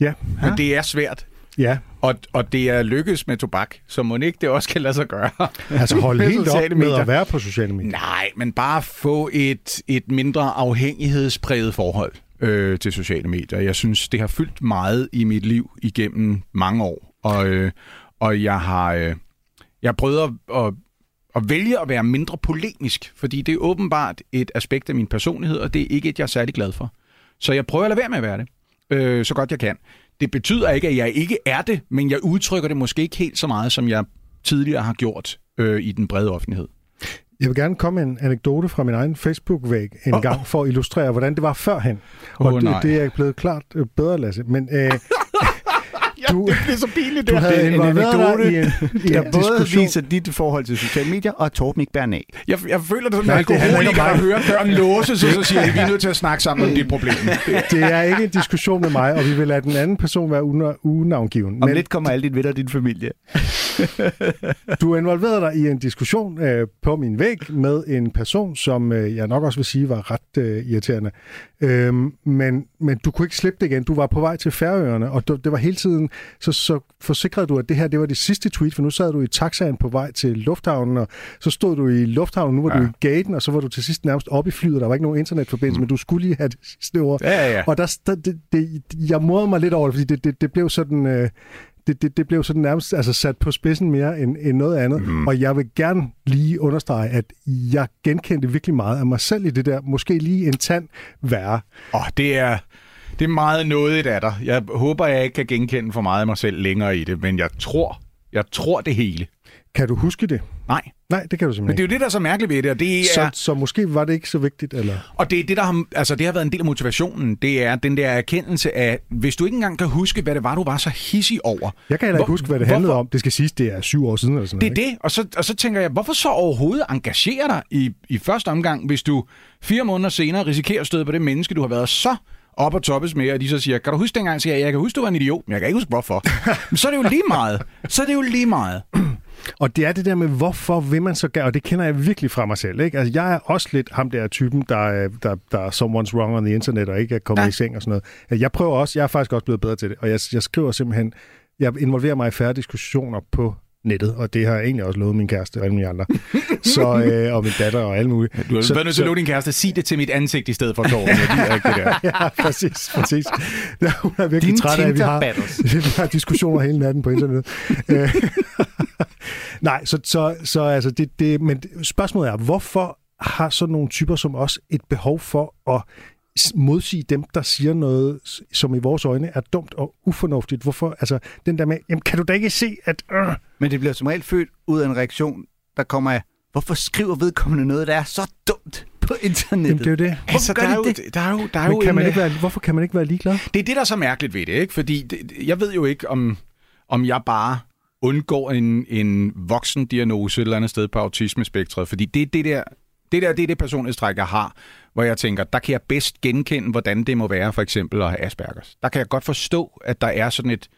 Ja, Men det er svært. Ja. Og, og det er lykkes med tobak, så må ikke det også kan lade sig gøre. Altså hold Med helt op med medier. at være på sociale medier. Nej, men bare få et, et mindre afhængighedspræget forhold øh, til sociale medier. Jeg synes, det har fyldt meget i mit liv igennem mange år. Og, øh, og jeg har øh, jeg prøvet at, at, at vælge at være mindre polemisk, fordi det er åbenbart et aspekt af min personlighed, og det er ikke et, jeg er særlig glad for. Så jeg prøver at lade være med at være det, øh, så godt jeg kan. Det betyder ikke, at jeg ikke er det, men jeg udtrykker det måske ikke helt så meget, som jeg tidligere har gjort øh, i den brede offentlighed. Jeg vil gerne komme med en anekdote fra min egen Facebook-væg en Åh. gang, for at illustrere, hvordan det var førhen. Og Åh, det, nej. det er blevet klart øh, bedre, Lasse. Men øh, du, det er så pinligt, du havde det en dig i en, i der en både diskussion. viser dit forhold til sociale medier, og Torben ikke bærer af. Jeg, jeg føler det som en det alkoholiker, der hører døren låses, og så siger de, vi er nødt til at snakke sammen om dit problem. Det er ikke en diskussion med mig, og vi vil lade den anden person være una- unavngiven. Om Men lidt kommer alle dine venner og din familie. du involverede dig i en diskussion øh, på min væg med en person, som øh, jeg nok også vil sige var ret øh, irriterende. Øhm, men, men du kunne ikke slippe det igen. Du var på vej til Færøerne, og du, det var hele tiden, så, så forsikrede du, at det her det var det sidste tweet, for nu sad du i taxaen på vej til lufthavnen, og så stod du i lufthavnen, nu var ja. du i gaten, og så var du til sidst nærmest oppe i flyet, der var ikke nogen internetforbindelse, mm. men du skulle lige have det sidste ord. Ja, ja. Og der, der, det, det, jeg morede mig lidt over det, fordi det, det, det blev sådan... Øh, det, det, det blev sådan nærmest altså, sat på spidsen mere end, end noget andet. Mm. Og jeg vil gerne lige understrege, at jeg genkendte virkelig meget af mig selv i det der, måske lige en tand værre. Åh, det er... Det er meget noget af dig. Jeg håber, jeg ikke kan genkende for meget af mig selv længere i det, men jeg tror, jeg tror det hele. Kan du huske det? Nej, Nej, det kan du men simpelthen det er jo det, der er så mærkeligt ved det, og det ikke. er... Så, så måske var det ikke så vigtigt, eller? Og det er det, der har, altså det har været en del af motivationen. Det er den der erkendelse af, hvis du ikke engang kan huske, hvad det var, du var så hissig over. Jeg kan heller ikke Hvor- huske, hvad det handlede hvorfor- om. Det skal siges, det er syv år siden eller sådan Det er noget. det, og så, og så tænker jeg, hvorfor så overhovedet engagere dig i, i første omgang, hvis du fire måneder senere risikerer at støde på det menneske, du har været så op og toppes med, og de så siger, kan du huske dengang, siger jeg, jeg kan huske, du var en idiot, men jeg kan ikke huske, hvorfor. Men så er det jo lige meget. Så er det jo lige meget. Og det er det der med, hvorfor vil man så gerne, og det kender jeg virkelig fra mig selv. Ikke? Altså, jeg er også lidt ham der typen, der, er- der, der er someone's wrong on the internet, og ikke er kommet ja. I seng og sådan noget. Jeg prøver også, jeg er faktisk også blevet bedre til det, og jeg, jeg skriver simpelthen, jeg involverer mig i færre diskussioner på nettet, og det har jeg egentlig også lovet min kæreste og alle mulige andre. så, øh, og min datter og alle mulige. Du har så, været nødt til at love din kæreste, sig det til mit ansigt i stedet for Torben. Jeg ikke det der. Ja, præcis, præcis. Ja, hun er virkelig Dine træt af, at vi har, vi har diskussioner hele natten på internettet. Øh, Nej, så, så, så altså, det, det, men spørgsmålet er, hvorfor har sådan nogle typer som os et behov for at modsige dem, der siger noget, som i vores øjne er dumt og ufornuftigt? Hvorfor, altså, den der med, jamen, kan du da ikke se, at... Øh, Men det bliver som regel født ud af en reaktion, der kommer af, hvorfor skriver vedkommende noget, der er så dumt på internettet? jamen, det er jo det. Altså, gør der, er jo, det? der er jo, der er Men jo kan en, man øh, ikke være, hvorfor kan man ikke være ligeglad? Det er det, der er så mærkeligt ved det, ikke? Fordi det, jeg ved jo ikke, om, om jeg bare undgår en, en voksendiagnose et eller andet sted på autismespektret. Fordi det, det, der, det der det er det personlighedstræk, jeg har, hvor jeg tænker, der kan jeg bedst genkende, hvordan det må være for eksempel at have Aspergers. Der kan jeg godt forstå, at der er sådan et,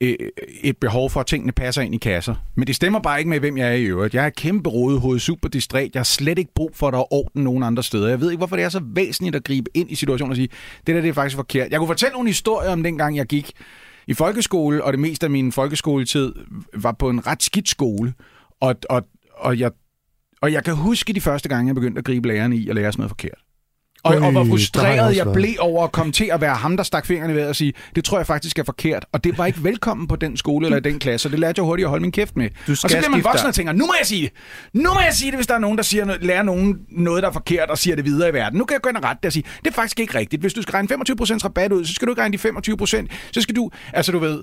øh, et behov for, at tingene passer ind i kasser. Men det stemmer bare ikke med, hvem jeg er i øvrigt. Jeg er kæmpe rådehoved, super distræt. Jeg har slet ikke brug for, at der er orden nogen andre steder. Jeg ved ikke, hvorfor det er så væsentligt at gribe ind i situationen og sige, det der det er faktisk forkert. Jeg kunne fortælle nogle historier om dengang, jeg gik i folkeskole, og det meste af min folkeskoletid var på en ret skidt skole. Og, og, og, jeg, og jeg kan huske de første gange, jeg begyndte at gribe lærerne i at lære sådan noget forkert. Og, og hvor frustreret jeg blev over at komme til at være ham, der stak fingrene ved og sige, det tror jeg faktisk er forkert. Og det var ikke velkommen på den skole eller i den klasse, og det lærte jeg hurtigt at holde min kæft med. Du og så skal bliver man voksen og tænker, nu må jeg sige det. Nu må jeg sige det, hvis der er nogen, der siger noget, lærer nogen noget, der er forkert og siger det videre i verden. Nu kan jeg gå ind og rette det og sige, det er faktisk ikke rigtigt. Hvis du skal regne 25% rabat ud, så skal du ikke regne de 25%. Så skal du, altså du ved,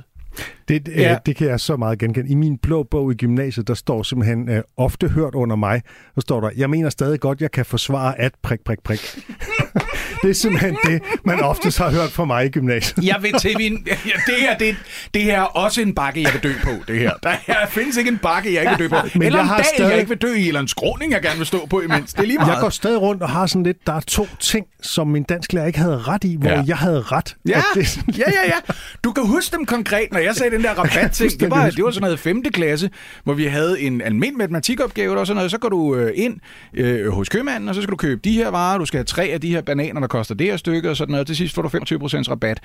Det. Ja. øh, det kan jeg så meget genkende. I min blå bog i gymnasiet, der står simpelthen øh, ofte hørt under mig, der står der, jeg mener stadig godt, jeg kan forsvare at prik, prik, prik. det er simpelthen det, man oftest har hørt fra mig i gymnasiet. Jeg vil til min... Ja, det, her, det, det her er også en bakke, jeg vil dø på, det her. Der her findes ikke en bakke, jeg ikke vil dø på. Men eller jeg en har dag, stadig- jeg ikke vil dø i, eller en skråning, jeg gerne vil stå på imens. Det er lige meget. Jeg går stadig rundt og har sådan lidt, der er to ting, som min dansklærer ikke havde ret i, hvor Ja. jeg havde ret. Ja, det, ja, ja, ja. Du kan huske dem konkret, når jeg sagde den der rabat-ting. Det var, det var sådan noget 5. klasse, hvor vi havde en almindelig matematikopgave og sådan noget. Så går du øh, ind øh, hos købmanden, og så skal du købe de her varer. Du skal have tre af de her bananer, koster det her stykke og sådan noget. Til sidst får du 25% rabat.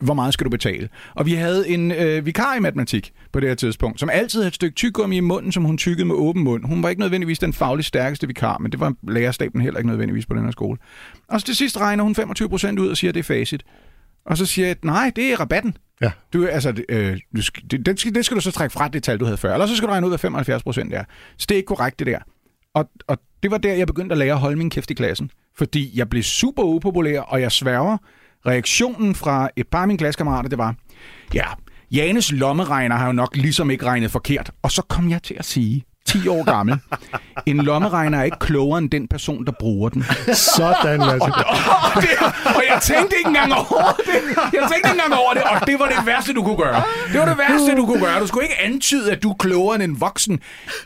Hvor meget skal du betale? Og vi havde en øh, vikar i matematik på det her tidspunkt, som altid havde et stykke tyggegummi i munden, som hun tykkede med åben mund. Hun var ikke nødvendigvis den fagligt stærkeste vikar, men det var lærerstaben heller ikke nødvendigvis på den her skole. Og så til sidst regner hun 25% ud og siger, at det er facit. Og så siger jeg, nej, det er rabatten. Ja. Du, altså, øh, du skal, det, det, skal, det skal du så trække fra det tal, du havde før. Eller så skal du regne ud, hvad 75 procent er. Så det er ikke korrekt, det der. Og, og det var der, jeg begyndte at lære at holde min kæft i klassen. Fordi jeg blev super upopulær, og jeg sværger. Reaktionen fra et par af mine klassekammerater, det var, ja, Janes lommeregner har jo nok ligesom ikke regnet forkert. Og så kom jeg til at sige, 10 år gammel, en lommeregner er ikke klogere end den person, der bruger den. Sådan, altså. Og, det, og jeg tænkte ikke engang over det. Jeg tænkte ikke engang over det, og det var det værste, du kunne gøre. Det var det værste, du kunne gøre. Du skulle ikke antyde, at du er klogere end en voksen.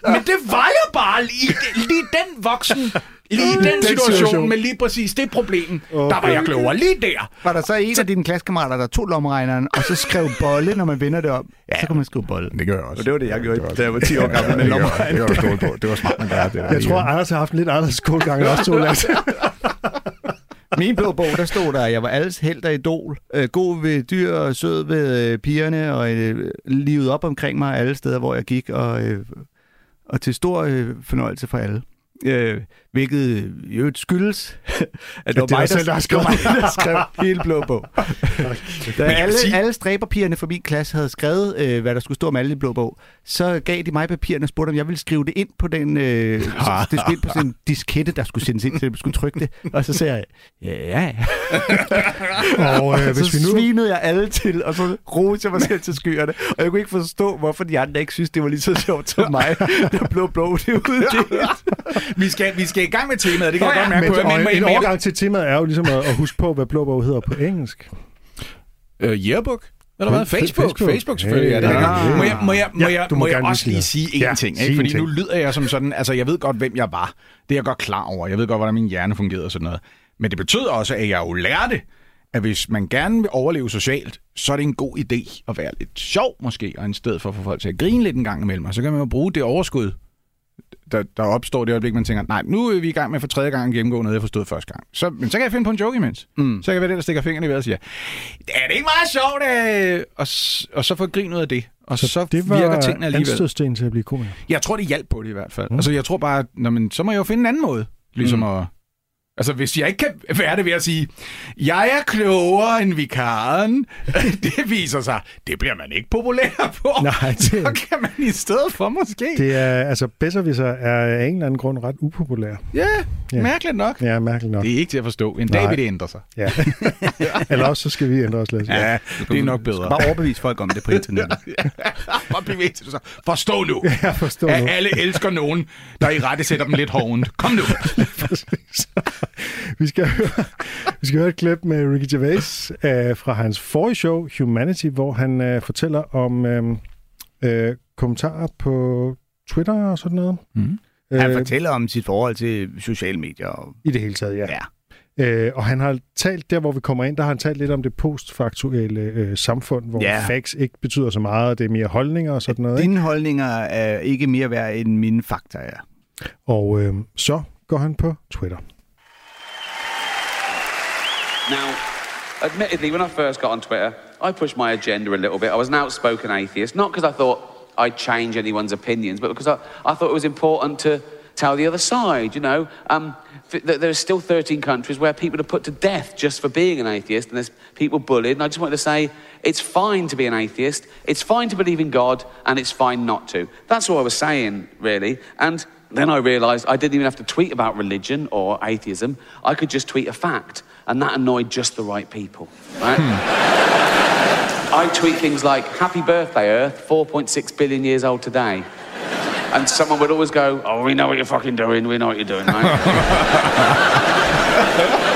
Men det var jeg bare lige, lige den voksen. Lige i den situation, situation. med lige præcis det problem, der var jeg klogere. Lige der. Var der så en af dine klassekammerater, der tog lommeregneren, og så skrev bolle, når man vender det om? Ja. Så kunne man skrive bolle. Det gør jeg også. Og det var det, jeg gjorde, da jeg var 10 år gammel med lommeregner. Det var stort på. Det var smart, man gør det. Jeg tror, Anders har haft en lidt anderledes skolegang end to, Lasse. Min blå bog, der stod der, at jeg var alles held og idol. Øh, god ved dyr og sød ved øh, pigerne, og øh, livet op omkring mig alle steder, hvor jeg gik, og, øh, og til stor øh, fornøjelse for alle. Øh, hvilket jo skyldes, at det var det var mig, selv, der det mig, der skrev hele blå bog. Da alle, sige- alle stræberpigerne fra min klasse havde skrevet, øh, hvad der skulle stå om alle i blå bog, så gav de mig papirerne og spurgte, om jeg ville skrive det ind på den, øh, det skulle ind på sådan en diskette, der skulle sendes ind, så jeg skulle trykke det. Og så sagde jeg, ja, ja. Og øh, så hvis vi nu... svinede jeg alle til, og så roste jeg mig selv til skyerne. Og jeg kunne ikke forstå, hvorfor de andre ikke synes, det var lige så sjovt som mig, der blå bog det uddelt. Vi skal, vi skal i gang med temaet, det kan Nå jeg ja, godt mærke Men, på. og Men, men, en overgang til temaet er jo ligesom at, at huske på, hvad blå bog hedder på engelsk. Uh, yearbook? Eller hvad? Facebook? Facebook. Facebook, selvfølgelig. Ja, det Ja, rigtigt. ja. Må jeg, må jeg, må Ja, jeg, må jeg også lige sige én Ja, ting? Ikke? Fordi nu lyder jeg som sådan, altså jeg ved godt, hvem jeg var. Det er jeg godt klar over. Jeg ved godt, hvordan min hjerne fungerede og sådan noget. Men det betød også, at jeg jo lærte, at hvis man gerne vil overleve socialt, så er det en god idé at være lidt sjov måske, og i stedet for at få folk til at grine lidt en gang imellem. Og så kan man jo bruge det overskud, der, der opstår det øjeblik, man tænker, nej, nu er vi i gang med for tredje gang at gennemgå noget, jeg forstod første gang. Så, men så kan jeg finde på en joke imens. Mm. Så kan jeg være den, der stikker fingrene i vejret og siger, er det ikke meget sjovt? Øh? Og, og så få grin ud af det. Og så, så det var virker tingene alligevel. anstødsten til at blive komiker. Jeg tror, det hjalp på det i hvert fald. Mm. Altså, jeg tror bare, når man, så må jeg jo finde en anden måde. Ligesom mm. at... Altså, hvis jeg ikke kan være det ved at sige, jeg er klogere end vikaren, det viser sig, det bliver man ikke populær på. Nej, det- Så kan man i stedet for måske. Det... Er, altså, Besserwisser er af en eller anden grund ret upopulær. Ja, Ja. mærkeligt nok. Ja, mærkeligt nok. Det er ikke til at forstå. En dag Nej. vil det ændre sig. Ja. Eller også, så skal vi ændre os lidt. Ja, det er nok bedre. Bare overbevise folk om det på internettet. Bare bevæg til sig. Forstå nu, Jeg forstår at nu. alle elsker nogen, der i rette sætter dem lidt hovent. Kom nu. Vi skal, høre, vi skal høre et klip med Ricky Gervais øh, fra hans forrige show, Humanity, hvor han øh, fortæller om øh, øh, kommentarer på Twitter og sådan noget. Mhm. Han Øh, fortæller om sit forhold til sociale medier. Og, I det hele taget, ja. ja. Øh, og han har talt, der hvor vi kommer ind, der har han talt lidt om det postfaktuelle øh, samfund, hvor Ja. yeah. facts ikke betyder så meget, det er mere holdninger og sådan noget. Ikke? Dine holdninger er ikke mere værd end mine fakta er. Og øh, så går han på Twitter. Now, admittedly, when I first got on Twitter, I pushed my agenda a little bit. I was an outspoken atheist, not because I thought I'd change anyone's opinions, but because I, I thought it was important to tell the other side, you know. Um, f- th- there's still 13 countries where people are put to death just for being an atheist, and there's people bullied. And I just wanted to say it's fine to be an atheist, it's fine to believe in God, and it's fine not to. That's all I was saying, really. And then I realised I didn't even have to tweet about religion or atheism. I could just tweet a fact, and that annoyed just the right people, right? I tweet things like, Happy birthday, Earth, 4.6 billion years old today. And someone would always go, Oh, we know what you're fucking doing, we know what you're doing, right?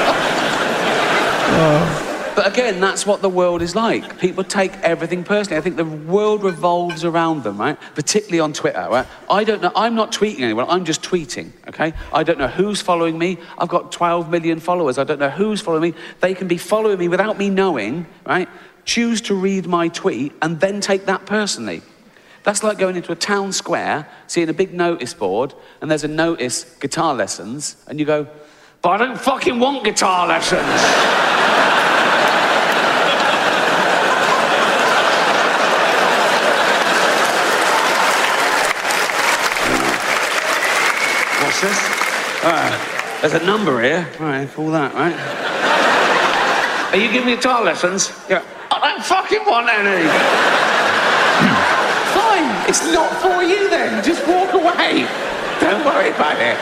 Oh. But again, that's what the world is like. People take everything personally. I think the world revolves around them, right? Particularly on Twitter, right? I don't know. I'm not tweeting anyone. I'm just tweeting, okay? I don't know who's following me. I've got 12 million followers. I don't know who's following me. They can be following me without me knowing, right? Choose to read my tweet and then take that personally. That's like going into a town square, seeing a big notice board, and there's a notice guitar lessons, and you go, but I don't fucking want guitar lessons. What's? Alright, there's a number here. Alright, call that, right? Are you giving me guitar lessons? Yeah. I don't fucking want any. Fine, it's not for you then. Just walk away. Don't worry about it.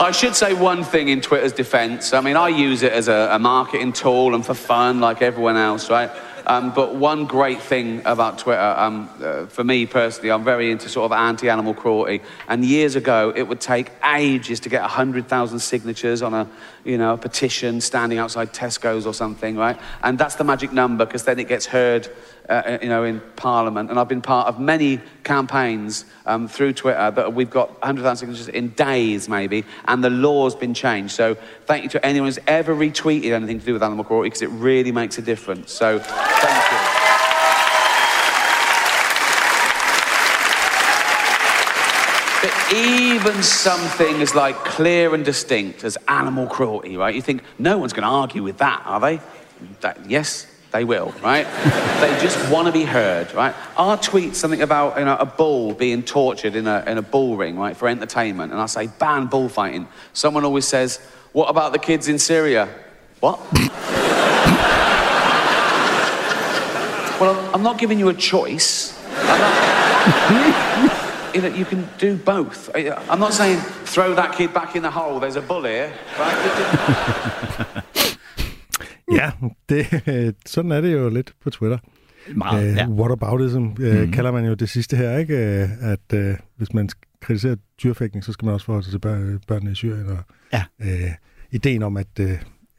I should say one thing in Twitter's defense. I mean, I use it as a, a marketing tool and for fun, like everyone else, right? Um, but one great thing about Twitter, um, uh, for me personally, I'm very into sort of anti-animal cruelty. And years ago, it would take ages to get 100,000 signatures on a, you know, a petition standing outside Tesco's or something, right? And that's the magic number because then it gets heard, uh, you know, in Parliament. And I've been part of many campaigns um, through Twitter that we've got 100,000 signatures in days, maybe, and the law's been changed. So thank you to anyone who's ever retweeted anything to do with animal cruelty because it really makes a difference. So thank you. But even something as like clear and distinct as animal cruelty, right? You think no one's going to argue with that, are they? That, yes, they will, right? they just want to be heard, right? Our tweet something about you know, a bull being tortured in a, in a bull ring, right, for entertainment, and I say ban bullfighting. Someone always says, "What about the kids in Syria?" What? well, I'm not giving you a choice. You know, you can do both. I- I'm not saying throw that kid back in the hole. There's a bull here, right? Ja, det, øh, sådan er det jo lidt på Twitter. Meget, Uh, ja. Whataboutism uh, mm. kalder man jo det sidste her, ikke? Uh, at uh, hvis man kritiserer dyrfægtning, så skal man også forholde sig til børn, børnene i Syrien. Og, Ja. uh, ideen om, at, uh,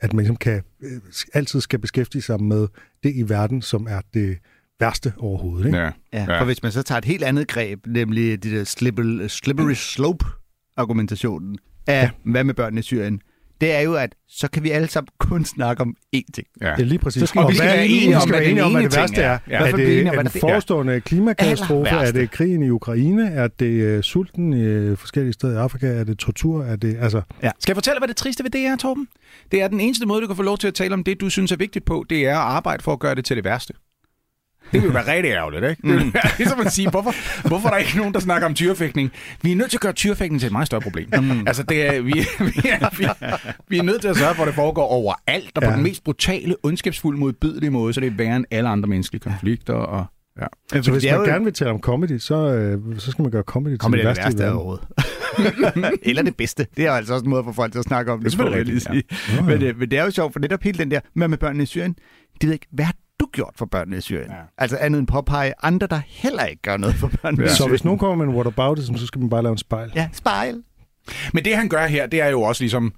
at man ligesom kan, uh, altid skal beskæftige sig med det i verden, som er det værste overhovedet. Ikke? Ja. Ja, for hvis man så tager et helt andet greb, nemlig det der slippery, slippery slope-argumentationen af, ja. hvad med børnene i Syrien, det er jo, at så kan vi alle sammen kun snakke om én ting. Ja. Det er lige præcis. Så skal vi Og skal hvad- være enige vi om, skal hvad enige om, hvad det værste ting er. Ja. Er det en det er. forestående klimakatastrofe? Aller Er det krigen i Ukraine? Er det øh, sulten i øh, forskellige steder i Afrika? Er det tortur? Er det, altså, Skal jeg fortælle, hvad det triste ved det er, Torben? Det er den eneste måde, du kan få lov til at tale om det, du synes er vigtigt på, det er at arbejde for at gøre det til det værste. Det vil jo være rigtig ærgerligt, ikke? Det vil være ligesom at sige, hvorfor, hvorfor er der ikke nogen, der snakker om tyrefægtning? Vi er nødt til at gøre tyrefægtning til et meget større problem. Mm. Altså, det er, vi, vi, er, vi, vi er nødt til at sørge for, at det foregår overalt, og på Ja. den mest brutale, ondskabsfulde, modbydelige måde, så det er værre end alle andre menneskelige konflikter. Og, ja. så hvis det man jo- gerne vil tale om comedy, så, øh, så skal man gøre comedy Kom til det det er det værste, værste i af verden. året. Eller det bedste. Det er altså også en måde for folk til at snakke om det. Det er selvfølgelig rigtigt, sige. Men, øh, men det er jo sjovt, for netop hele den der med, med børnene i Syrien, de ved ikke, hvad gjort for børnene i Syrien? Ja. Altså andet end påpege andre, der heller ikke gør noget for børnene i Så Syrien. hvis nogen kommer med en whataboutism, så skal man bare lave en spejl. Ja, spejl. Men det, han gør her, det er jo også ligesom...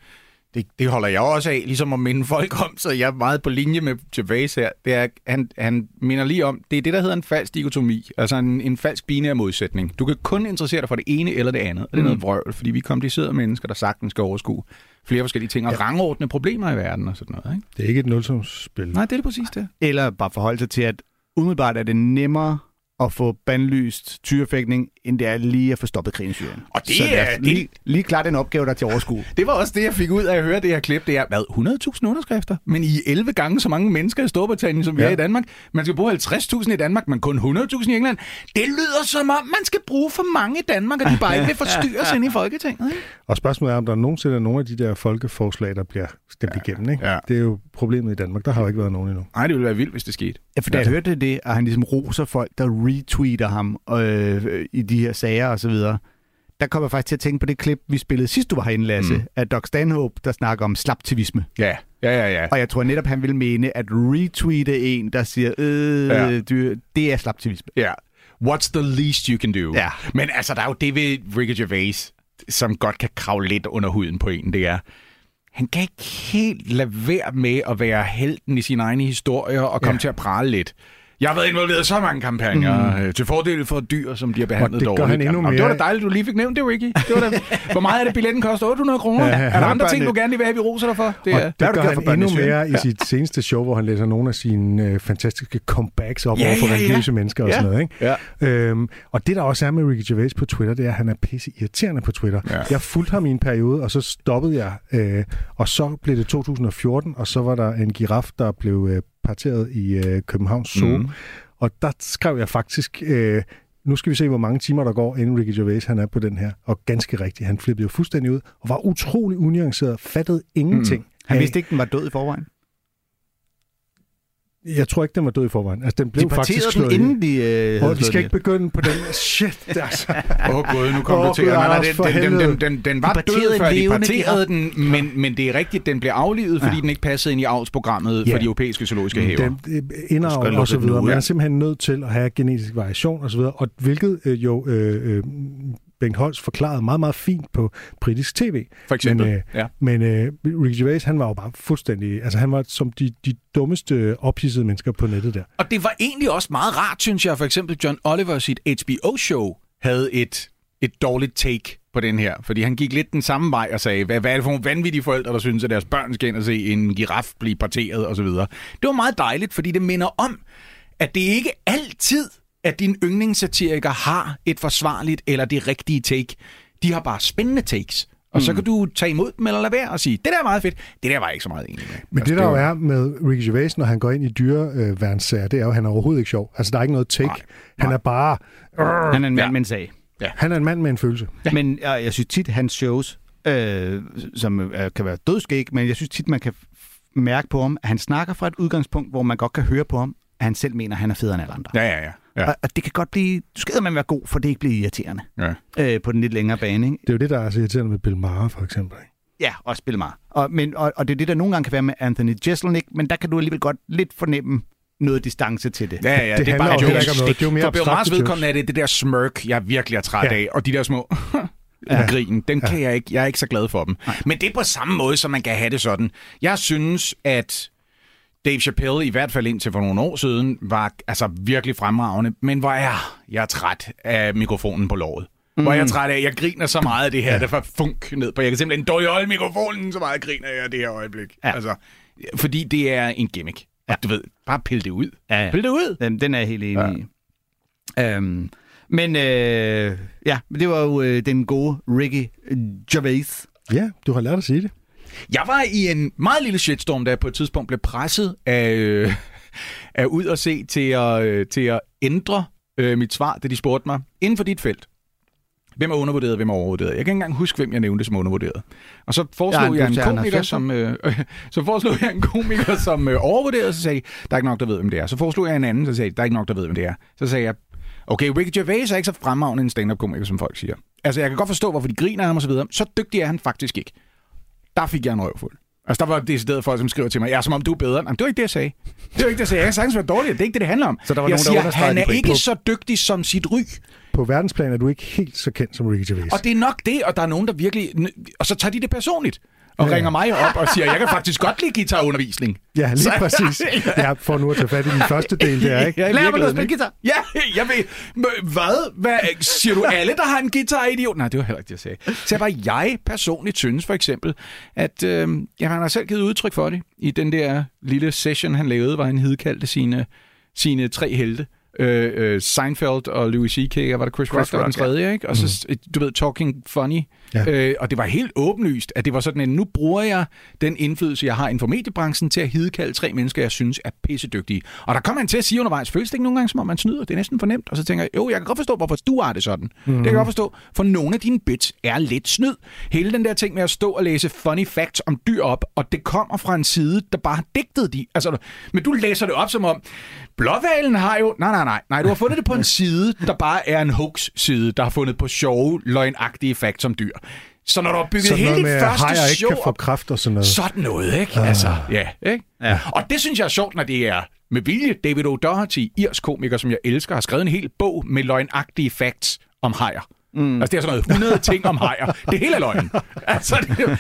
det, det holder jeg også af, ligesom at minde folk om, så jeg er meget på linje med Gervais her. Det er, han, han minder lige om, det er det, der hedder en falsk dikotomi, altså en, en falsk binær modsætning. Du kan kun interessere dig for det ene eller det andet, og det er noget vrøvl, fordi vi er komplicerede mennesker, der sagtens skal overskue flere forskellige ting og ja. rangordne problemer i verden og sådan noget. Ikke? Det er ikke et nulsumsspil. Nej, det er det præcis det. Eller bare forholde sig til, at umiddelbart er det nemmere at få bandlyst tyrefægtning, end det er lige at få stoppet krigen i Syrien. Og det Så er- det... Lige, lige klart en opgave, der er til overskue. Det var også det, jeg fik ud af at høre det her klip. Det er, hvad, 100.000 underskrifter? Men I er 11 gange så mange mennesker i Storbritannien, som vi Ja. er i Danmark. Man skal bruge 50.000 i Danmark, men kun 100.000 i England. Det lyder som om, man skal bruge for mange i Danmark, og de bare ikke vil forstyrres ind i Folketinget. Ikke? Og spørgsmålet er, om der nogensinde er nogle af de der folkeforslag, der bliver stemt ja. igennem. Ikke? Ja. Det er jo problemet i Danmark. Der har jo ikke været nogen endnu. Nej, det ville være vildt, hvis det skete. Ja, for da jeg hørte det, at han ligesom roser folk, der retweeter ham øh, i de her sager og så videre, der kom jeg faktisk til at tænke på det klip, vi spillede sidst, du var herinde, Lasse, mm. af Doc Stanhope, der snakker om slaptivisme. Ja, ja, ja. ja. Og jeg tror netop, han vil mene, at retweete en, der siger, øh, Ja. ja. du, det er slaptivisme. Ja. What's the least you can do? Ja. Men altså, der er jo det ved Ricky Gervais, som godt kan kravle lidt under huden på en, det er, han kan ikke helt lade være med at være helten i sine egne historier og komme ja. til at prale lidt. Jeg har været involveret i så mange kampagner mm. til fordel for dyr, som bliver behandlet det gør dårligt. han endnu Jamen, Det var da mere. dejligt, du lige fik nævnt det, Ricky. Det var da, hvor meget er det, billetten koster? 800 kroner? Ja, er der andre ting, du gerne vil have, vi roser dig for? Det Og er, det du gør for han endnu mere i sit seneste show, hvor han læser nogle af sine øh, fantastiske comebacks op Ja, over for ja, ja. religiøse mennesker og Ja. sådan noget. Ikke? Ja. Øhm, og det, der også er med Ricky Gervais på Twitter, det er, at han er pisse irriterende på Twitter. Ja. Jeg fulgte ham i en periode, og så stoppede jeg. Øh, og så blev det 2014, og så var der en giraf, der blev øh, parteret i øh, Københavns Zoo. Mm. Og der skrev jeg faktisk... Øh, nu skal vi se, hvor mange timer der går, inden Ricky Gervais han er på den her. Og ganske rigtigt, han flippede jo fuldstændig ud, og var utrolig unuanceret, fattede ingenting. Han af- vidste ikke, den var død i forvejen. Jeg tror ikke, den var død i forvejen. Altså, den blev De faktisk parterede slået den, inden de... Øh, Og slået skal den ikke begynde på den. Shit, altså. Åh oh, gud, nu kom Åh, du til. Nej, nej, den, den, den, den, den, den var De død, før de parterede den, men, men det er rigtigt, den blev aflivet, fordi Ja. den ikke passede ind i avlsprogrammet Ja. for de europæiske zoologiske haver. Den øh, indavl skulle og så den videre. Man er simpelthen nødt til at have genetisk variation og så videre. Og hvilket øh, jo øh, øh, Bengt Holst forklarede meget, meget fint på britisk tv. For eksempel. Men, øh, ja. Men øh, Ricky Gervais, han var jo bare fuldstændig... Altså, han var som de, de dummeste ophissede mennesker på nettet der. Og det var egentlig også meget rart, synes jeg. For eksempel John Oliver sit HBO-show havde et, et dårligt take på den her. Fordi han gik lidt den samme vej og sagde, hvad, hvad er det for nogle vanvittige forældre, der synes, at deres børn skal ind og se en giraf blive parteret osv. Det var meget dejligt, fordi det minder om, at det ikke altid, at din yndlingssatiriker har et forsvarligt eller det rigtige take. De har bare spændende takes. Og mm. så kan du tage imod dem eller lade være og sige, det der er meget fedt, det der var ikke så meget enig med. Men Altså, det, der jo er med Ricky Gervais, når han går ind i dyreværnssager, det er jo, at han er overhovedet ikke sjov. Altså, der er ikke noget take. Nej. Han er bare... Han er en mand Ja. med en sag. Han er en mand med en følelse. Ja. Men jeg, jeg synes tit, hans shows, øh, som øh, kan være dødskæg, men jeg synes tit, man kan mærke på ham, at han snakker fra et udgangspunkt, hvor man godt kan høre på ham, at han selv mener, at han er federe end alle andre. Ja, ja, ja. Ja. Og, og det kan godt blive... Du skal man være god, for det ikke bliver irriterende ja. øh, på den lidt længere bane. Ikke? Det er jo det, der er så irriterende med Bill Maher, for eksempel. ikke? Ja, og spille meget. Og, men, og, og det er det, der nogle gange kan være med Anthony Jeselnik, men der kan du alligevel godt lidt fornemme noget distance til det. Ja, ja, Det det, er handler bare jo ikke om noget. Det er jo mere For Bill Maher's abstrakte vedkommende er det det der smirk, jeg virkelig er træt Ja. af, og de der små Ja. ja. grin, dem kan jeg ikke, jeg er ikke så glad for dem. Nej. Men det er på samme måde, som man kan have det sådan. Jeg synes, at Dave Chappelle, i hvert fald indtil for nogle år siden, var altså virkelig fremragende, men hvor er jeg er træt af mikrofonen på låret. Mm. Hvor er jeg træt af, jeg griner så meget af det her, ja. der får funk ned på. Jeg kan simpelthen holde mikrofonen, så meget griner jeg af det her øjeblik. Ja. Altså, fordi det er en gimmick. Ja. Og du ved, bare pille det ud. Ja, ja. Pille det ud. Den, den er jeg helt enig i. Øhm, men øh, ja, det var jo øh, den gode Ricky Gervais. Ja, du har lært at sige det. Jeg var i en meget lille shitstorm, da jeg på et tidspunkt blev presset af, øh, af ud og se til at, øh, til at ændre øh, mit svar, da de spurgte mig, inden for dit felt. Hvem er undervurderet, hvem er overvurderet? Jeg kan ikke engang huske, hvem jeg nævnte som undervurderet. Og så foreslog Ja, jeg en komiker, som, øh, øh, så foreslog jeg en komiker, som øh, overvurderet, så sagde de, der er ikke nok, der ved, hvem det er. Så foreslog jeg en anden, så sagde de, der er ikke nok, der ved, hvem det er. Så sagde jeg, okay, Ricky Gervais er ikke så fremragende en stand-up-komiker, som folk siger. Altså, jeg kan godt forstå, hvorfor de griner ham og så videre. Så dygtig er han faktisk ikke. Der fik jeg en røvfuld. Altså, der var decideret folk, som skriver til mig, ja, som om du er bedre. Jamen, det var ikke det, jeg sagde. Det var ikke det, jeg sagde. Jeg kan sagtens være dårlig. Det er ikke det, det handler om. Så der var jeg nogen, der siger, understregede han er ikke på- så dygtig som sit ry. På verdensplan er du ikke helt så kendt som Ricky Gervais. Og det er nok det, og der er nogen, der virkelig... Og så tager de det personligt. Og Ja. ringer mig op og siger, jeg kan faktisk godt lide guitarundervisning. Ja, lige Så- præcis. Ja, for nu at tage fat i den første del der, ikke? Ja, i Lær mig nu at spille guitar. Ja, jeg ved. Men Hvad? Hvad? Siger du alle, der har en guitar, idiot? Nej, det var heller ikke det, jeg sagde. Så jeg bare, jeg personligt synes for eksempel, at øh, ja, han har selv givet udtryk for det i den der lille session, han lavede, hvor han hedkaldte sine, sine tre helte. Øh, øh, Seinfeld og Louis C.K. og var det Chris, Rock, der var den tredje, ikke? Og så, du ved, Talking Funny. Ja. Øh, og det var helt åbenlyst, at det var sådan, at nu bruger jeg den indflydelse, jeg har inden for mediebranchen, til at hidkalde tre mennesker, jeg synes er pissedygtige. Og der kom han til at sige undervejs, føles det ikke nogle gange, som om man snyder? Det er næsten fornemt. Og så tænker jeg, jo, jeg kan godt forstå, hvorfor du har det sådan. Mm. Det kan jeg godt forstå, for nogle af dine bits er lidt snyd. Hele den der ting med at stå og læse funny facts om dyr op, og det kommer fra en side, der bare har digtet de. Altså, men du læser det op som om, blåvalen har jo... Nej, nej, nej. Nej, du har fundet det på en side, der bare er en hoax-side, der har fundet på sjove, løgnagtige facts om dyr. Så når du har bygget Sådan hele noget dit første hajer ikke show kan få kraft og sådan noget. sådan noget, ikke? Altså, ja, ikke? Ja. Og det synes jeg er sjovt, når det er med vilje. David O'Doherty, irsk komiker, som jeg elsker, har skrevet en hel bog med løgnagtige facts om hajer. Mm. Altså, det er sådan noget 100 ting om hajer. Det hele er løgn. Altså, det,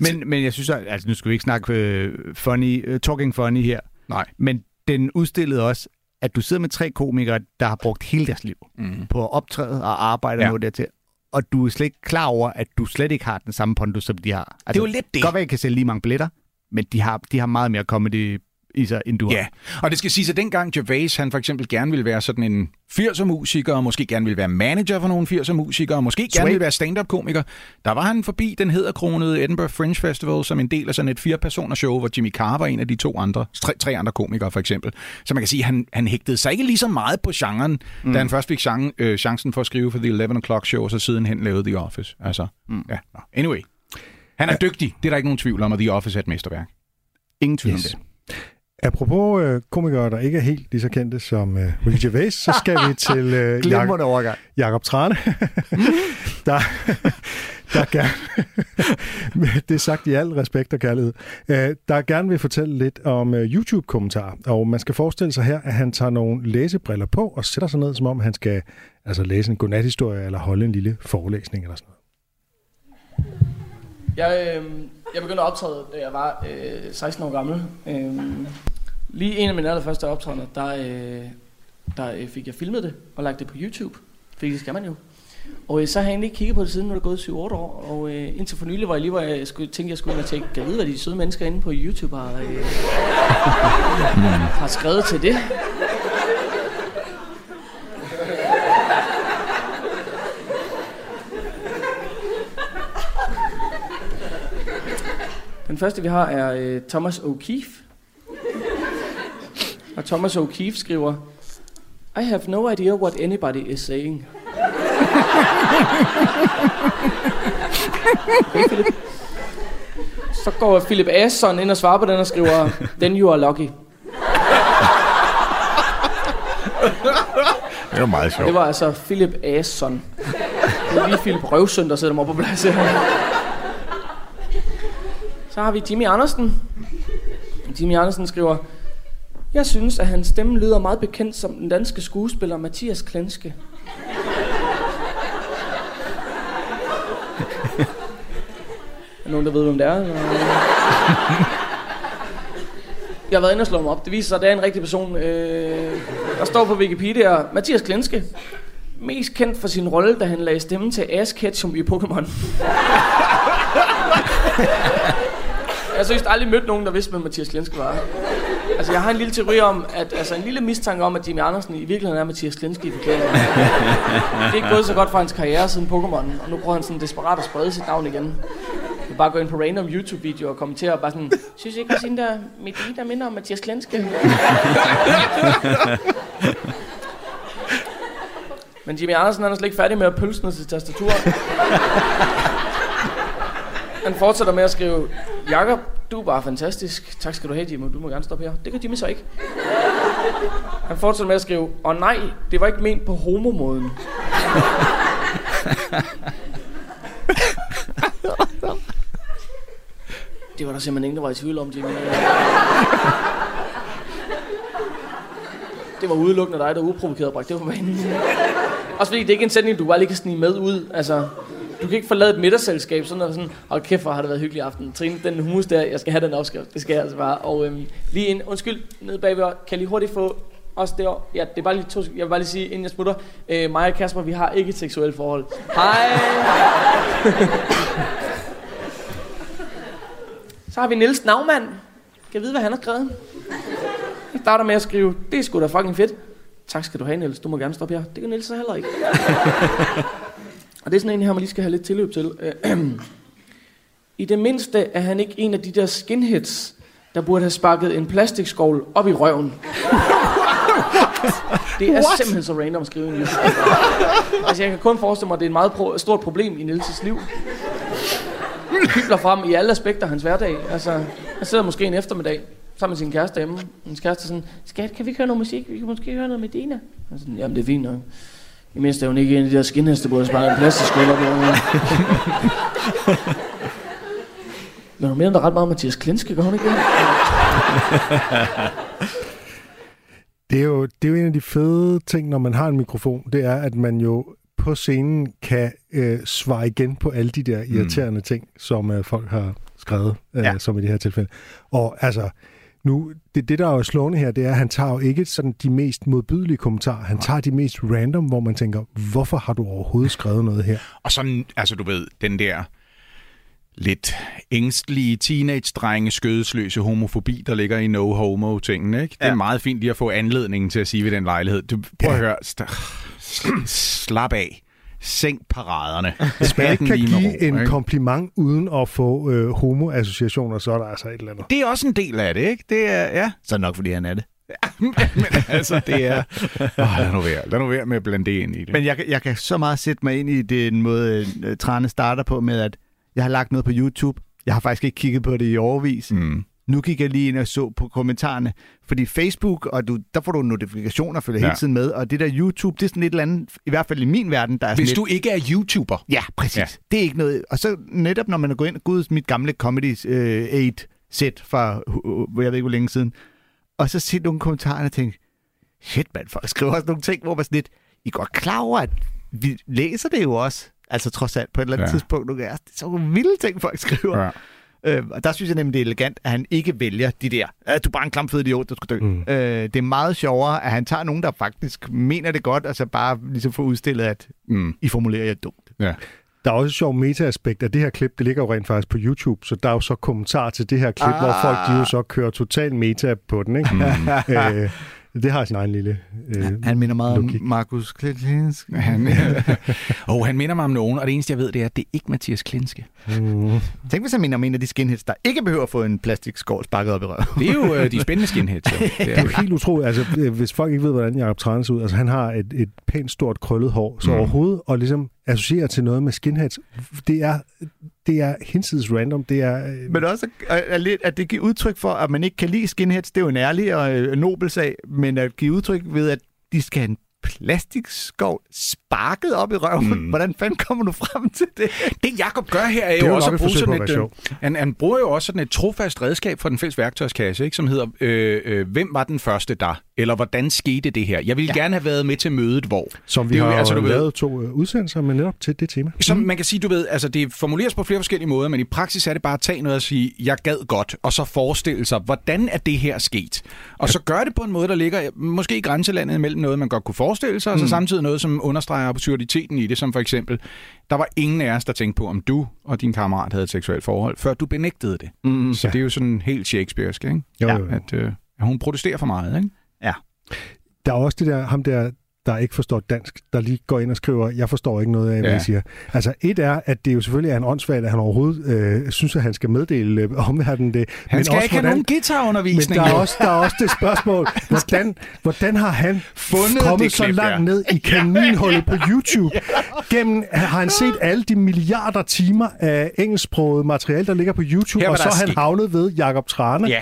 Men, men jeg synes, at- altså nu skal vi ikke snakke øh, funny, uh, talking funny her, nej. men den udstillede også, at du sidder med tre komikere, der har brugt hele deres liv Mm. på at optræde og arbejde Ja. mod dertil. Og du er slet ikke klar over, at du slet ikke har den samme pondus, som de har. Altså, jo lidt det. Godt være, at jeg kan sælge lige mange billetter, men de har, de har meget mere comedy i sig, end du har. Ja, og det skal siges, at dengang Gervais, han for eksempel gerne ville være sådan en 80'er musiker, og måske gerne ville være manager for nogle 80'er musikere, og måske gerne Sway. ville være stand-up komiker, der var han forbi den hedderkronede Edinburgh Fringe Festival som en del af sådan et fire-personers show, hvor Jimmy Carr var en af de to andre, tre, tre andre komikere for eksempel. Så man kan sige, at han, han hægtede sig ikke lige så meget på genren, mm. da han først fik chance, øh, chancen for at skrive for The 11 O'Clock Show, og så sidenhen lavede The Office. Altså, mm. ja. Nå. Anyway. Han er dygtig, det er der ikke nogen tvivl om, at The Office er et mesterværk. Ingen tvivl Yes. om det. Apropos øh, komikere, der ikke er helt lige så kendte som øh, Ricky Gervais, så skal vi til øh, Glimrende overgang. Jakob Trane, der, der gerne, det er sagt i al respekt og kærlighed, øh, der gerne vil fortælle lidt om øh, YouTube-kommentarer. Og man skal forestille sig her, at han tager nogle læsebriller på og sætter sig ned, som om han skal altså, læse en godnathistorie eller holde en lille forelæsning eller sådan noget. Jeg, øh, jeg begyndte at optræde, da jeg var øh, 16 år gammel. Øh, lige en af mine allerførste optrædener, der, øh, der øh, fik jeg filmet det og lagt det på YouTube. Fordi det skal man jo. Og øh, så har jeg egentlig ikke kigget på det siden, nu er det gået 7-8 år. Og øh, indtil for nylig var jeg lige, hvor jeg skulle, tænkte, jeg skulle ind og tænke, kan jeg vide, hvad de søde mennesker inde på YouTube har, øh, har skrevet til det. Den første, vi har, er øh, Thomas O'Keefe. Og Thomas O'Keefe skriver, I have no idea what anybody is saying. Okay. Så går Philip Asson ind og svarer på den og skriver, Then you are lucky. Det var meget Og det var altså Philip Asson. Det er lige Philip Røvsøn, der sætter mig på plads her. Så har vi Jimmy Andersen. Jimmy Andersen skriver, Jeg synes, at hans stemme lyder meget bekendt som den danske skuespiller Mathias Klenske. Er der nogen, der ved, hvem det er? Eller? Jeg har været inde og slå mig op. Det viser sig, at det er en rigtig person. Øh, der står på Wikipedia, Mathias Klenske. Mest kendt for sin rolle, da han lagde stemme til Ash Ketchum i Pokémon jeg har seriøst aldrig mødt nogen, der vidste, hvem Mathias Klenske var. Altså, jeg har en lille teori om, at, altså en lille mistanke om, at Jimmy Andersen i virkeligheden er Mathias Klenske i forklædning. Det er ikke gået så godt for hans karriere siden Pokémon, og nu prøver han sådan desperat at sprede sit navn igen. Jeg bare gå ind på random YouTube-videoer og kommentere og bare sådan, synes jeg ikke at der mit der minder om Mathias Klenske? Men Jimmy Andersen han er slet ikke færdig med at pølse ned til tastaturet. Han fortsætter med at skrive, Jakob, du er bare fantastisk. Tak skal du have, Jimmy. Du må gerne stoppe her. Det kan Jimmy så ikke. Han fortsætter med at skrive, og nej, det var ikke ment på homomåden. Det var der simpelthen ingen, der var i tvivl om, Jimmy. Det var udelukkende dig, der uprovokeret bragte det på banen. Også fordi det er ikke en sætning, du bare lige kan snige med ud. Altså, du kan ikke forlade et middagsselskab, sådan og sådan, og kæft, hvor har det været hyggelig aften. Trine, den humus der, jeg skal have den opskrift, det skal jeg altså bare. Og øhm, lige en, undskyld, nede bagved, kan jeg lige hurtigt få også det Ja, det er bare lige to, jeg vil bare lige sige, inden jeg smutter, øh, mig og Kasper, vi har ikke et seksuelt forhold. Hej! Så har vi Niels Navmand. Kan jeg vide, hvad han har skrevet? Han starter med at skrive, det er sgu da fucking fedt. Tak skal du have, Niels. Du må gerne stoppe her. Det kan Niels så heller ikke. Og det er sådan en her, man lige skal have lidt tilløb til. I det mindste er han ikke en af de der skinheads, der burde have sparket en plastikskål op i røven. Det er What? simpelthen så random en Niels. Altså, jeg kan kun forestille mig, at det er et meget pro- stort problem i Niels' liv. Pibler frem i alle aspekter af hans hverdag. Altså, han sidder måske en eftermiddag sammen med sin kæreste hjemme. Hans kæreste er sådan, skat, kan vi ikke høre noget musik? Vi kan måske høre noget med Dina. Han er sådan, jamen det er fint nok. I mindst er hun ikke en af de der skinheads, der burde spare en plastikskål op i. Men hun mener da ret meget om Mathias Klinske, gør hun ikke det? Det er, jo, det er jo en af de fede ting, når man har en mikrofon, det er, at man jo på scenen kan øh, svare igen på alle de der irriterende mm. ting, som øh, folk har skrevet, øh, ja. som i det her tilfælde. Og altså, nu, det, det der er jo slående her, det er, at han tager jo ikke sådan de mest modbydelige kommentarer. Han tager de mest random, hvor man tænker, hvorfor har du overhovedet skrevet noget her? Og sådan, altså du ved, den der lidt ængstlige teenage-drenge, skødesløse homofobi, der ligger i no-homo-tingen, ikke? Det er Ja. meget fint lige at få anledningen til at sige ved den lejlighed. Du, prøv at høre, slap af. Sænk paraderne. Hvis man ikke kan give ro, en ikke? kompliment uden at få øh, homo-associationer, så er der altså et eller andet. Det er også en del af det, ikke? Det er, ja. Så er det nok, fordi han er det. men, men altså, det er... Oh, lad nu være. Lad nu være med at blande det ind i det. Men jeg, kan- jeg kan så meget sætte mig ind i den måde, øh, Trane starter på med, at jeg har lagt noget på YouTube. Jeg har faktisk ikke kigget på det i overvis. Mm. Nu gik jeg lige ind og så på kommentarerne. Fordi Facebook, og du, der får du notifikationer, følger ja. Hele tiden med. Og det der YouTube, det er sådan et eller andet, i hvert fald i min verden, der er Hvis lidt, du ikke er YouTuber, Ja, præcis. Ja. Det er ikke noget... Og så netop, når man er gået ind gået mit gamle Comedy øh, 8-sæt fra, uh, jeg ved ikke hvor længe siden, og så set nogle kommentarer og tænkte, shit mand, folk skriver også nogle ting, hvor man sådan lidt, I er godt klar over, at vi læser det jo også, altså trods alt på et eller andet ja. Tidspunkt, nogle af os. Det er så vilde ting, folk skriver. Ja. Øh, og der synes jeg nemlig, det er elegant, at han ikke vælger de der, "Ah, du er bare en klamfed idiot, der skal dø. Mm. Øh, det er meget sjovere, at han tager nogen, der faktisk mener det godt, og så bare ligesom får udstillet, at Mm. I formulerer jer dumt. Ja. Der er også et sjovt meta-aspekt af det her klip. Det ligger jo rent faktisk på YouTube, så der er jo så kommentar til det her klip, ah. hvor folk de jo så kører total meta på den. Ikke? Mm. øh, det har sin egen lille... Øh, Han minder meget logik. om Markus Klinsk. Han, oh, han minder mig om nogen, og det eneste, jeg ved, det er, at det er ikke Mathias Klinske. mm, Tænk, hvis han minder om en af de skinheads, der ikke behøver at få en plastikskål sparket op i røven. Det er jo øh, de spændende skinheads. Jo. Det er jo helt utroligt. Altså, øh, hvis folk ikke ved, hvordan Jacob Trane ser ud, altså han har et, et pænt stort krøllet hår, så Mm. overhovedet at ligesom associere til noget med skinheads, det er, det er hinsides random. Det er, øh, Men også at, at, lidt- at det giver udtryk for, at man ikke kan lide skinheads. Det er jo en ærlig og øh, nobel sag, men at give udtryk ved, at de skal have en plastikskål sparket op i røven. Mm. Hvordan fanden kommer du frem til det? Det Jakob gør her er Det er jo jo også at bruge sådan et... Øh, han, han bruger jo også sådan et trofast redskab fra den fælles værktøjskasse, ikke, som hedder, øh, øh, hvem var den første der? Eller hvordan skete det her? Jeg ville ja. gerne have været med til mødet, hvor... som vi det jo- har altså, du ved- lavet to øh, udsendelser med netop til det tema. Som man kan sige, du ved, altså det formuleres på flere forskellige måder, men i praksis er det bare at tage noget og sige, jeg gad godt, og så forestille sig, hvordan er det her sket? Og så gør det på en måde, der ligger måske i grænselandet mellem noget, man godt kunne forestille sig, og så samtidig noget, som understreger absurditeten i det, som for eksempel, der var ingen af os, der tænkte på, om du og din kammerat havde et seksuelt forhold, før du benægtede det. Mm. Så det er jo sådan helt Shakespearesk, ikke? Jo, Ja. jo, jo. At, øh, hun protesterer for meget, ikke? Der er også det der, ham der, der ikke forstår dansk, der lige går ind og skriver, jeg forstår ikke noget af, hvad Ja. I siger. Altså, et er, at det jo selvfølgelig er en åndssvagt, at han overhovedet øh, synes, at han skal meddele øh, omverdenen det. Han skal ikke have nogen Men guitarundervisning. der er, også, der er også det spørgsmål, hvordan, hvordan har han Fundet kommet det så klip, langt ja. ned i kaninhullet på YouTube? Gennem, har han set alle de milliarder timer af engelsksproget materiale, der ligger på YouTube, Her, og så er han havnet ved Jakob Trane? Ja.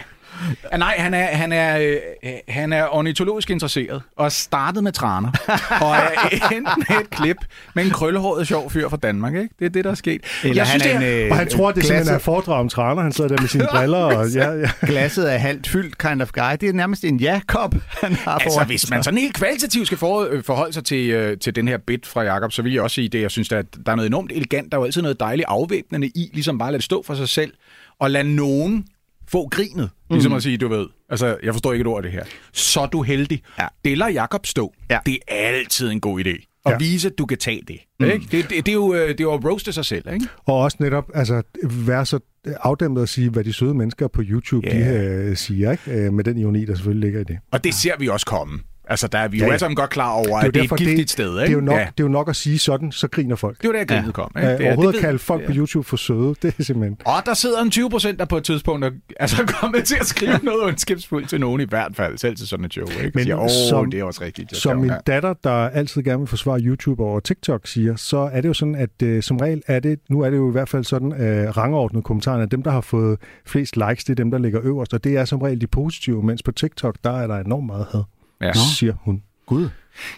Ja, nej, han er, han, er, øh, han er ornitologisk interesseret og er startet med træner. og er endt med et klip med en krøllehåret sjov fyr fra Danmark. Ikke? Det er det, der er sket. Eller han det er en, øh, Og han tror, det simpelthen er foredrag om træner. Han sidder der med sine briller. Og, ja, ja. glasset er halvt fyldt kind of guy. Det er nærmest en ja-kop, han har Altså, hvis man sådan helt kvalitativt skal for, øh, forholde sig til, øh, til den her bit fra Jakob, så vil jeg også sige det. Jeg synes, at der er noget enormt elegant. Der er jo altid noget dejligt afvæbnende i, ligesom bare at lade det stå for sig selv, og lade nogen få grinet. Ligesom at sige, du ved, altså, jeg forstår ikke et ord af det her. Så er du heldig. Ja. Det lader Jakob stå. Ja. Det er altid en god idé. At Ja. vise, at du kan tage det. Mm. Ikke? Det, det, det, er jo, øh, det er jo at roaste sig selv. Ikke? Og også netop altså, være så afdæmpet at sige, hvad de søde mennesker på YouTube Ja. de, uh, siger, ikke? Uh, med den ironi, der selvfølgelig ligger i det. Og det ser vi også komme. Altså, der er vi jo Ja, ja. alle sammen godt klar over, at det er et giftigt sted. Ikke? Det er, jo nok, Ja. det er jo nok at sige sådan, så griner folk. Det var der, grinet ja. kom. Ikke? Det er- overhovedet det at ved- kalde folk på YouTube for søde, det er simpelthen... Og der sidder en 20 procent, der på et tidspunkt er altså, kommet til at skrive noget ondskabsfuldt til nogen i hvert fald, selv til sådan et show. Ikke? Men siger, åh, som- det er også rigtigt. Som min ja. datter, der altid gerne vil forsvare YouTube over TikTok, siger, så er det jo sådan, at uh, som regel er det, nu er det jo i hvert fald sådan, uh, rangordnet kommentarerne, at dem, der har fået flest likes, det er dem, der ligger øverst, og det er som regel de positive, mens på TikTok, der er der enormt meget had, Ja. siger hun. Gud.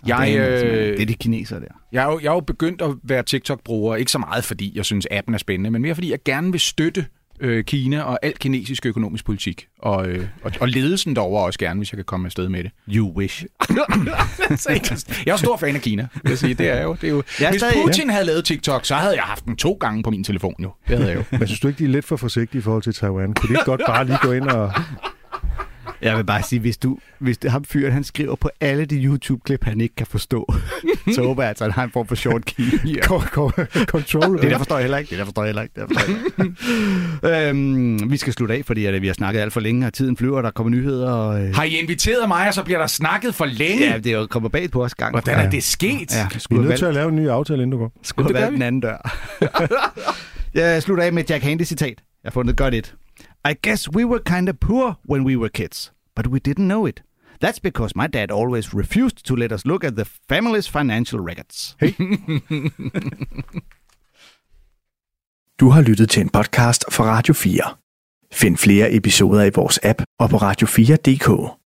Jeg, det, er, øh, det er de kinesere der. Jeg er, jo, jeg er jo begyndt at være TikTok-bruger, ikke så meget fordi jeg synes, appen er spændende, men mere fordi jeg gerne vil støtte øh, Kina og al kinesisk økonomisk politik. Og, øh, og, og ledelsen derovre også gerne, hvis jeg kan komme afsted med det. You wish. jeg er stor fan af Kina, vil jeg sige. Det er jo, det er jo. Jeg Hvis stadig- Putin havde lavet TikTok, så havde jeg haft den to gange på min telefon jo. Det havde jeg jo. Men synes du ikke, de er lidt for forsigtige i forhold til Taiwan? Kunne de ikke godt bare lige gå ind og... Jeg vil bare sige, hvis du, hvis det, ham fyren, han skriver på alle de YouTube-klip, han ikke kan forstå, så håber jeg altså, at han har en form for short key. Ja. Ko- ko- Control. Det der forstår jeg heller ikke. Det der forstår jeg heller ikke. Det forstår jeg ikke. øhm, vi skal slutte af, fordi at, vi har snakket alt for længe, og tiden flyver, der kommer nyheder. Og, øh, Har I inviteret mig, og så bliver der snakket for længe? ja, det er jo kommet bag på os gang. Hvordan er det sket? Ja, Vi skulle er nødt til at lave en ny aftale, inden du går. skulle have valgt den anden dør. jeg slutter af med et Jack Handy-citat. Jeg har fundet et godt et. I guess we were kind of poor when we were kids, but we didn't know it. That's because my dad always refused to let us look at the family's financial records. Hey. Du har lyttet til en podcast fra Radio 4. Find flere episoder i vores app og på radio4.dk.